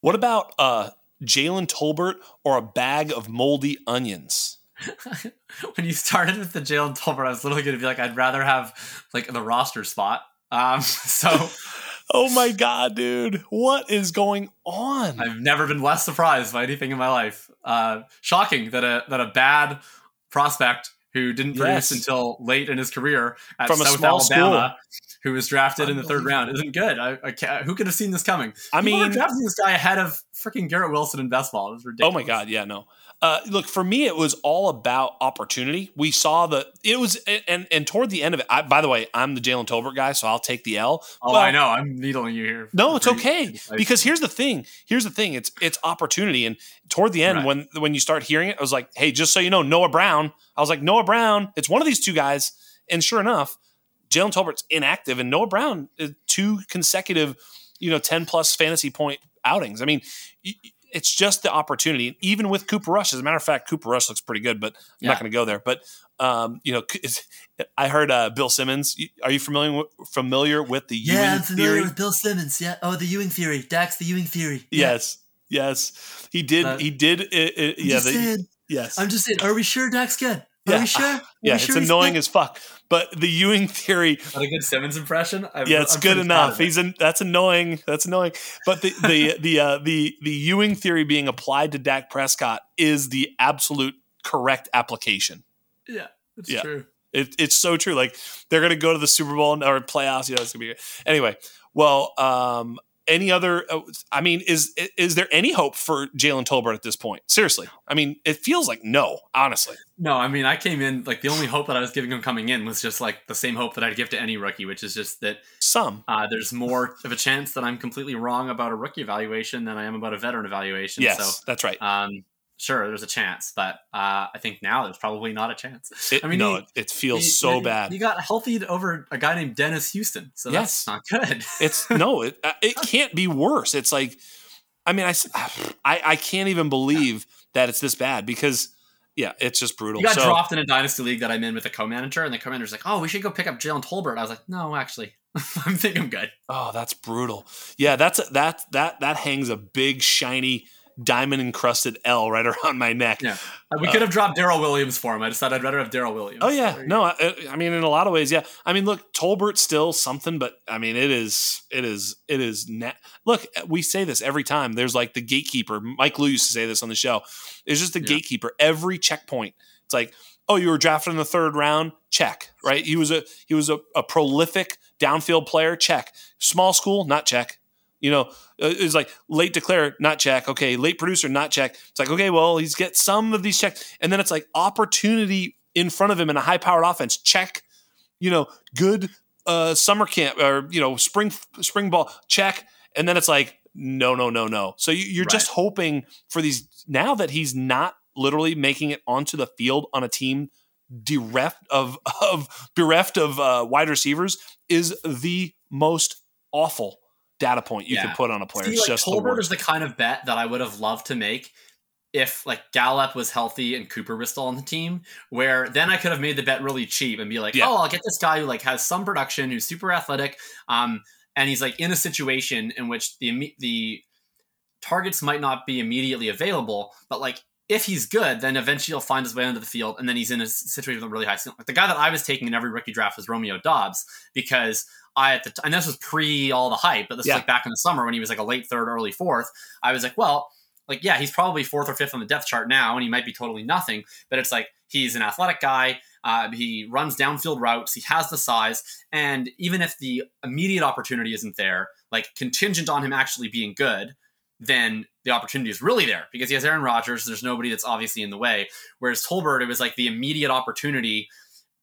What about uh Jalen Tolbert or a bag of moldy onions? when you started with the Jalen Tolbert, I was literally going to be like, I'd rather have like the roster spot. Um, so Oh my god, dude. What is going on? I've never been less surprised by anything in my life. Uh, shocking that a that a bad prospect who didn't produce Yes. until late in his career at From a South Alabama, who was drafted in the third round, isn't good. I, I can't, who could have seen this coming? I People mean, drafting this guy ahead of freaking Garrett Wilson in best ball. It was ridiculous. Oh my god, yeah, no. Uh, look, for me, it was all about opportunity. We saw the it was, and and toward the end of it. I, by the way, I'm the Jalen Tolbert guy, so I'll take the L. Oh, Well, I know. I'm needling you here. No, it's okay like- because here's the thing. Here's the thing. It's it's opportunity, and toward the end, Right. when when you start hearing it, I was like, hey, just so you know, Noah Brown. I was like, Noah Brown. It's one of these two guys, and sure enough, Jalen Tolbert's inactive, and Noah Brown two consecutive, you know, ten plus fantasy point outings. I mean. y- y- It's just the opportunity. And even with Cooper Rush, as a matter of fact, Cooper Rush looks pretty good, but I'm Yeah. not going to go there. But um, you know, I heard uh, Bill Simmons. Are you familiar with, familiar with the Yeah, Ewing I'm familiar theory? with Bill Simmons. Yeah. Oh, the Ewing theory. Dak's, the Ewing theory. Yeah. Yes, yes, he did. Uh, he did. It, it, yeah, the, saying. yes, I'm just saying. Are we sure Dak's good? Are Yeah. we sure? Are yeah. we It's sure he's annoying good? as fuck. But the Ewing theory, Not a good Simmons impression. I'm, yeah, it's I'm good enough. He's an, that's annoying. That's annoying. But the the the uh, the the Ewing theory being applied to Dak Prescott is the absolute correct application. Yeah, it's Yeah. true. It, it's so true. Like they're going to go to the Super Bowl or playoffs. You know, it's going to be anyway. Well, um, any other? uh, I mean, is is there any hope for Jalen Tolbert at this point? Seriously, I mean, it feels like no. Honestly, No, I mean, I came in like the only hope that I was giving him coming in was just like the same hope that I'd give to any rookie, which is just that some. uh, there's more of a chance that I'm completely wrong about a rookie evaluation than I am about a veteran evaluation. Yes, that's right. Um, sure, there's a chance, but uh, I think now there's probably not a chance. It, I mean, no, he- it, feels He- so he- bad. He got healthy over a guy named Dennis Houston, so Yes. that's not good. It's no, it uh, it can't be worse. It's like, I mean, I I, I can't even believe that it's this bad because, yeah, it's just brutal. He got so, dropped in a dynasty league that I'm in with a co-manager, and the co-manager's like, "Oh, we should go pick up Jalen Tolbert." I was like, "No, actually, I think I'm good." oh, that's brutal. Yeah, that's that that that hangs a big shiny diamond encrusted L right around my neck. Yeah. Uh, we could uh, have dropped Darrel Williams for him. I just thought I'd rather have Darrel Williams. Oh yeah, no, I, uh, I, mean in a lot of ways, yeah. I mean, look, Tolbert still something, but I mean, it is, it is, it is. Na- look, we say this every time. There's like the gatekeeper. Mike Lou used to say this on the show. It's just the yeah. gatekeeper. Every checkpoint, it's like, oh, you were drafted in the third round. Check. Right. He was a he was a, a prolific downfield player. Check. Small school, not check. You know, uh, it's like late declare, not check. Okay, late producer, not check. It's like, okay, well, he's get some of these checks. And then it's like opportunity in front of him in a high powered offense, check. You know, good uh, summer camp or, you know, spring spring ball, check. And then it's like, no, no, no, no. So you, are right. just hoping for these now that he's not literally making it onto the field on a team bereft of of bereft of uh, wide receivers is the most awful data point you yeah. could put on a player. See, it's like, just Tolbert the is the kind of bet that I would have loved to make if like Gallup was healthy and Cooper was still on the team, where then I could have made the bet really cheap and be like, yeah. oh, I'll get this guy who like has some production, who's super athletic, um, and he's like in a situation in which the the targets might not be immediately available, but like if he's good, then eventually he'll find his way onto the field, and then he's in a situation with a really high ceiling. Like the guy that I was taking in every rookie draft was Romeo Doubs because I at the t- and this was pre all the hype, but this yeah. was like back in the summer when he was like a late third, early fourth. I was like, well, like yeah, he's probably fourth or fifth on the depth chart now, and he might be totally nothing. But it's like he's an athletic guy. Uh, he runs downfield routes. He has the size, and even if the immediate opportunity isn't there, like contingent on him actually being good, then the opportunity is really there because he has Aaron Rodgers. There's nobody that's obviously in the way. Whereas Tolbert, it was like the immediate opportunity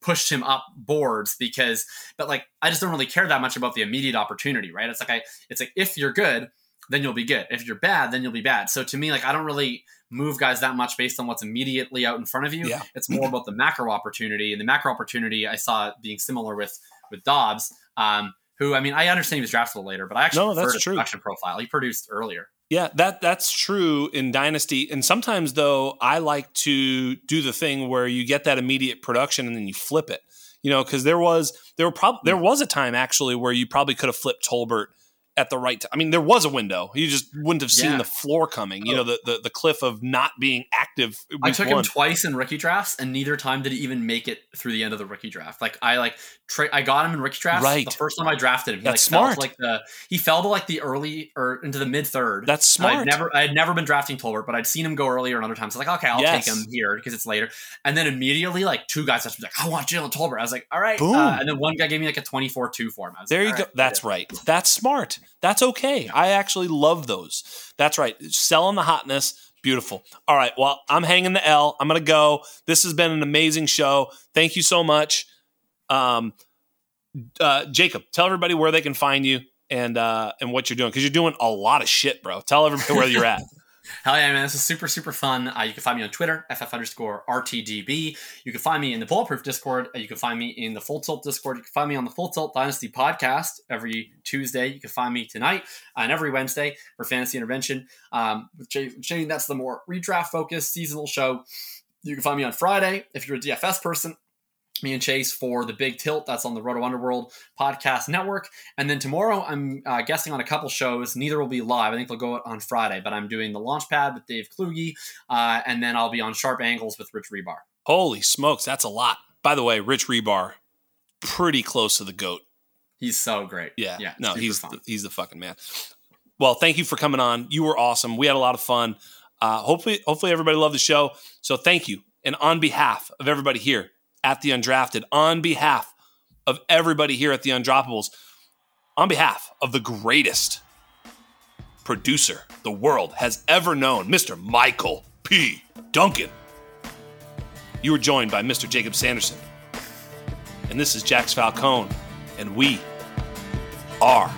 pushed him up boards because but like I just don't really care that much about the immediate opportunity, right? It's like I it's like if you're good, then you'll be good. If you're bad, then you'll be bad. So to me, like I don't really move guys that much based on what's immediately out in front of you. Yeah. It's more about the macro opportunity. And the macro opportunity I saw being similar with with Doubs. um, who I mean I understand he was drafted later, but I actually no, that's his true. production profile. He produced earlier. Yeah, that that's true in Dynasty. And sometimes though, I like to do the thing where you get that immediate production and then you flip it. You know, because there was there were probably there hmm. was a time actually where you probably could have flipped Tolbert at the right time. I mean, there was a window. You just wouldn't have seen yeah. the floor coming. You know, the, the, the cliff of not being active. I took one. him twice in rookie drafts, and neither time did he even make it through the end of the rookie draft. Like I like tra- I got him in rookie drafts. Right. The first time I drafted him, he That's like smart. Like the he fell to like the early or into the mid third. That's smart. I'd never I had never been drafting Tolbert, but I'd seen him go earlier and other times. So like okay, I'll yes. take him here because it's later. And then immediately like two guys just like I want Jalen Tolbert. I was like all right. Boom. Uh, and then one guy gave me like a twenty four two for him. there like, you go. Right, That's right. That's smart. That's okay. I actually love those. That's right. Selling the hotness. Beautiful. All right. Well, I'm hanging the L. I'm going to go. This has been an amazing show. Thank you so much. Um, uh, Jakob, tell everybody where they can find you and uh, and what you're doing because you're doing a lot of shit, bro. Tell everybody where you're at. Hell yeah, man. This is super, super fun. Uh, you can find me on Twitter, FF underscore RTDB. You can find me in the Bulletproof Discord. Uh, you can find me in the Full Tilt Discord. You can find me on the Full Tilt Dynasty podcast every Tuesday. You can find me tonight and every Wednesday for Fantasy Intervention. Um, with Shane, that's the more redraft focused seasonal show. You can find me on Friday if you're a DFS person me and Chase for the Big Tilt. That's on the Roto Underworld podcast network. And then tomorrow, I'm uh, guesting on a couple shows. Neither will be live. I think they'll go on Friday, but I'm doing the Launchpad with Dave Kluge, uh, and then I'll be on Sharp Angles with Rich Hribar. Holy smokes, that's a lot. By the way, Rich Hribar, pretty close to the goat. He's so great. Yeah, yeah. No, he's the, he's the fucking man. Well, thank you for coming on. You were awesome. We had a lot of fun. Uh, hopefully, hopefully everybody loved the show. So thank you. And on behalf of everybody here at the Undrafted, on behalf of everybody here at the Undroppables, on behalf of the greatest producer the world has ever known, Mr. Michael P. Duncan. You are joined by Mr. Jakob Sanderson. And this is Jax Falcone, and we are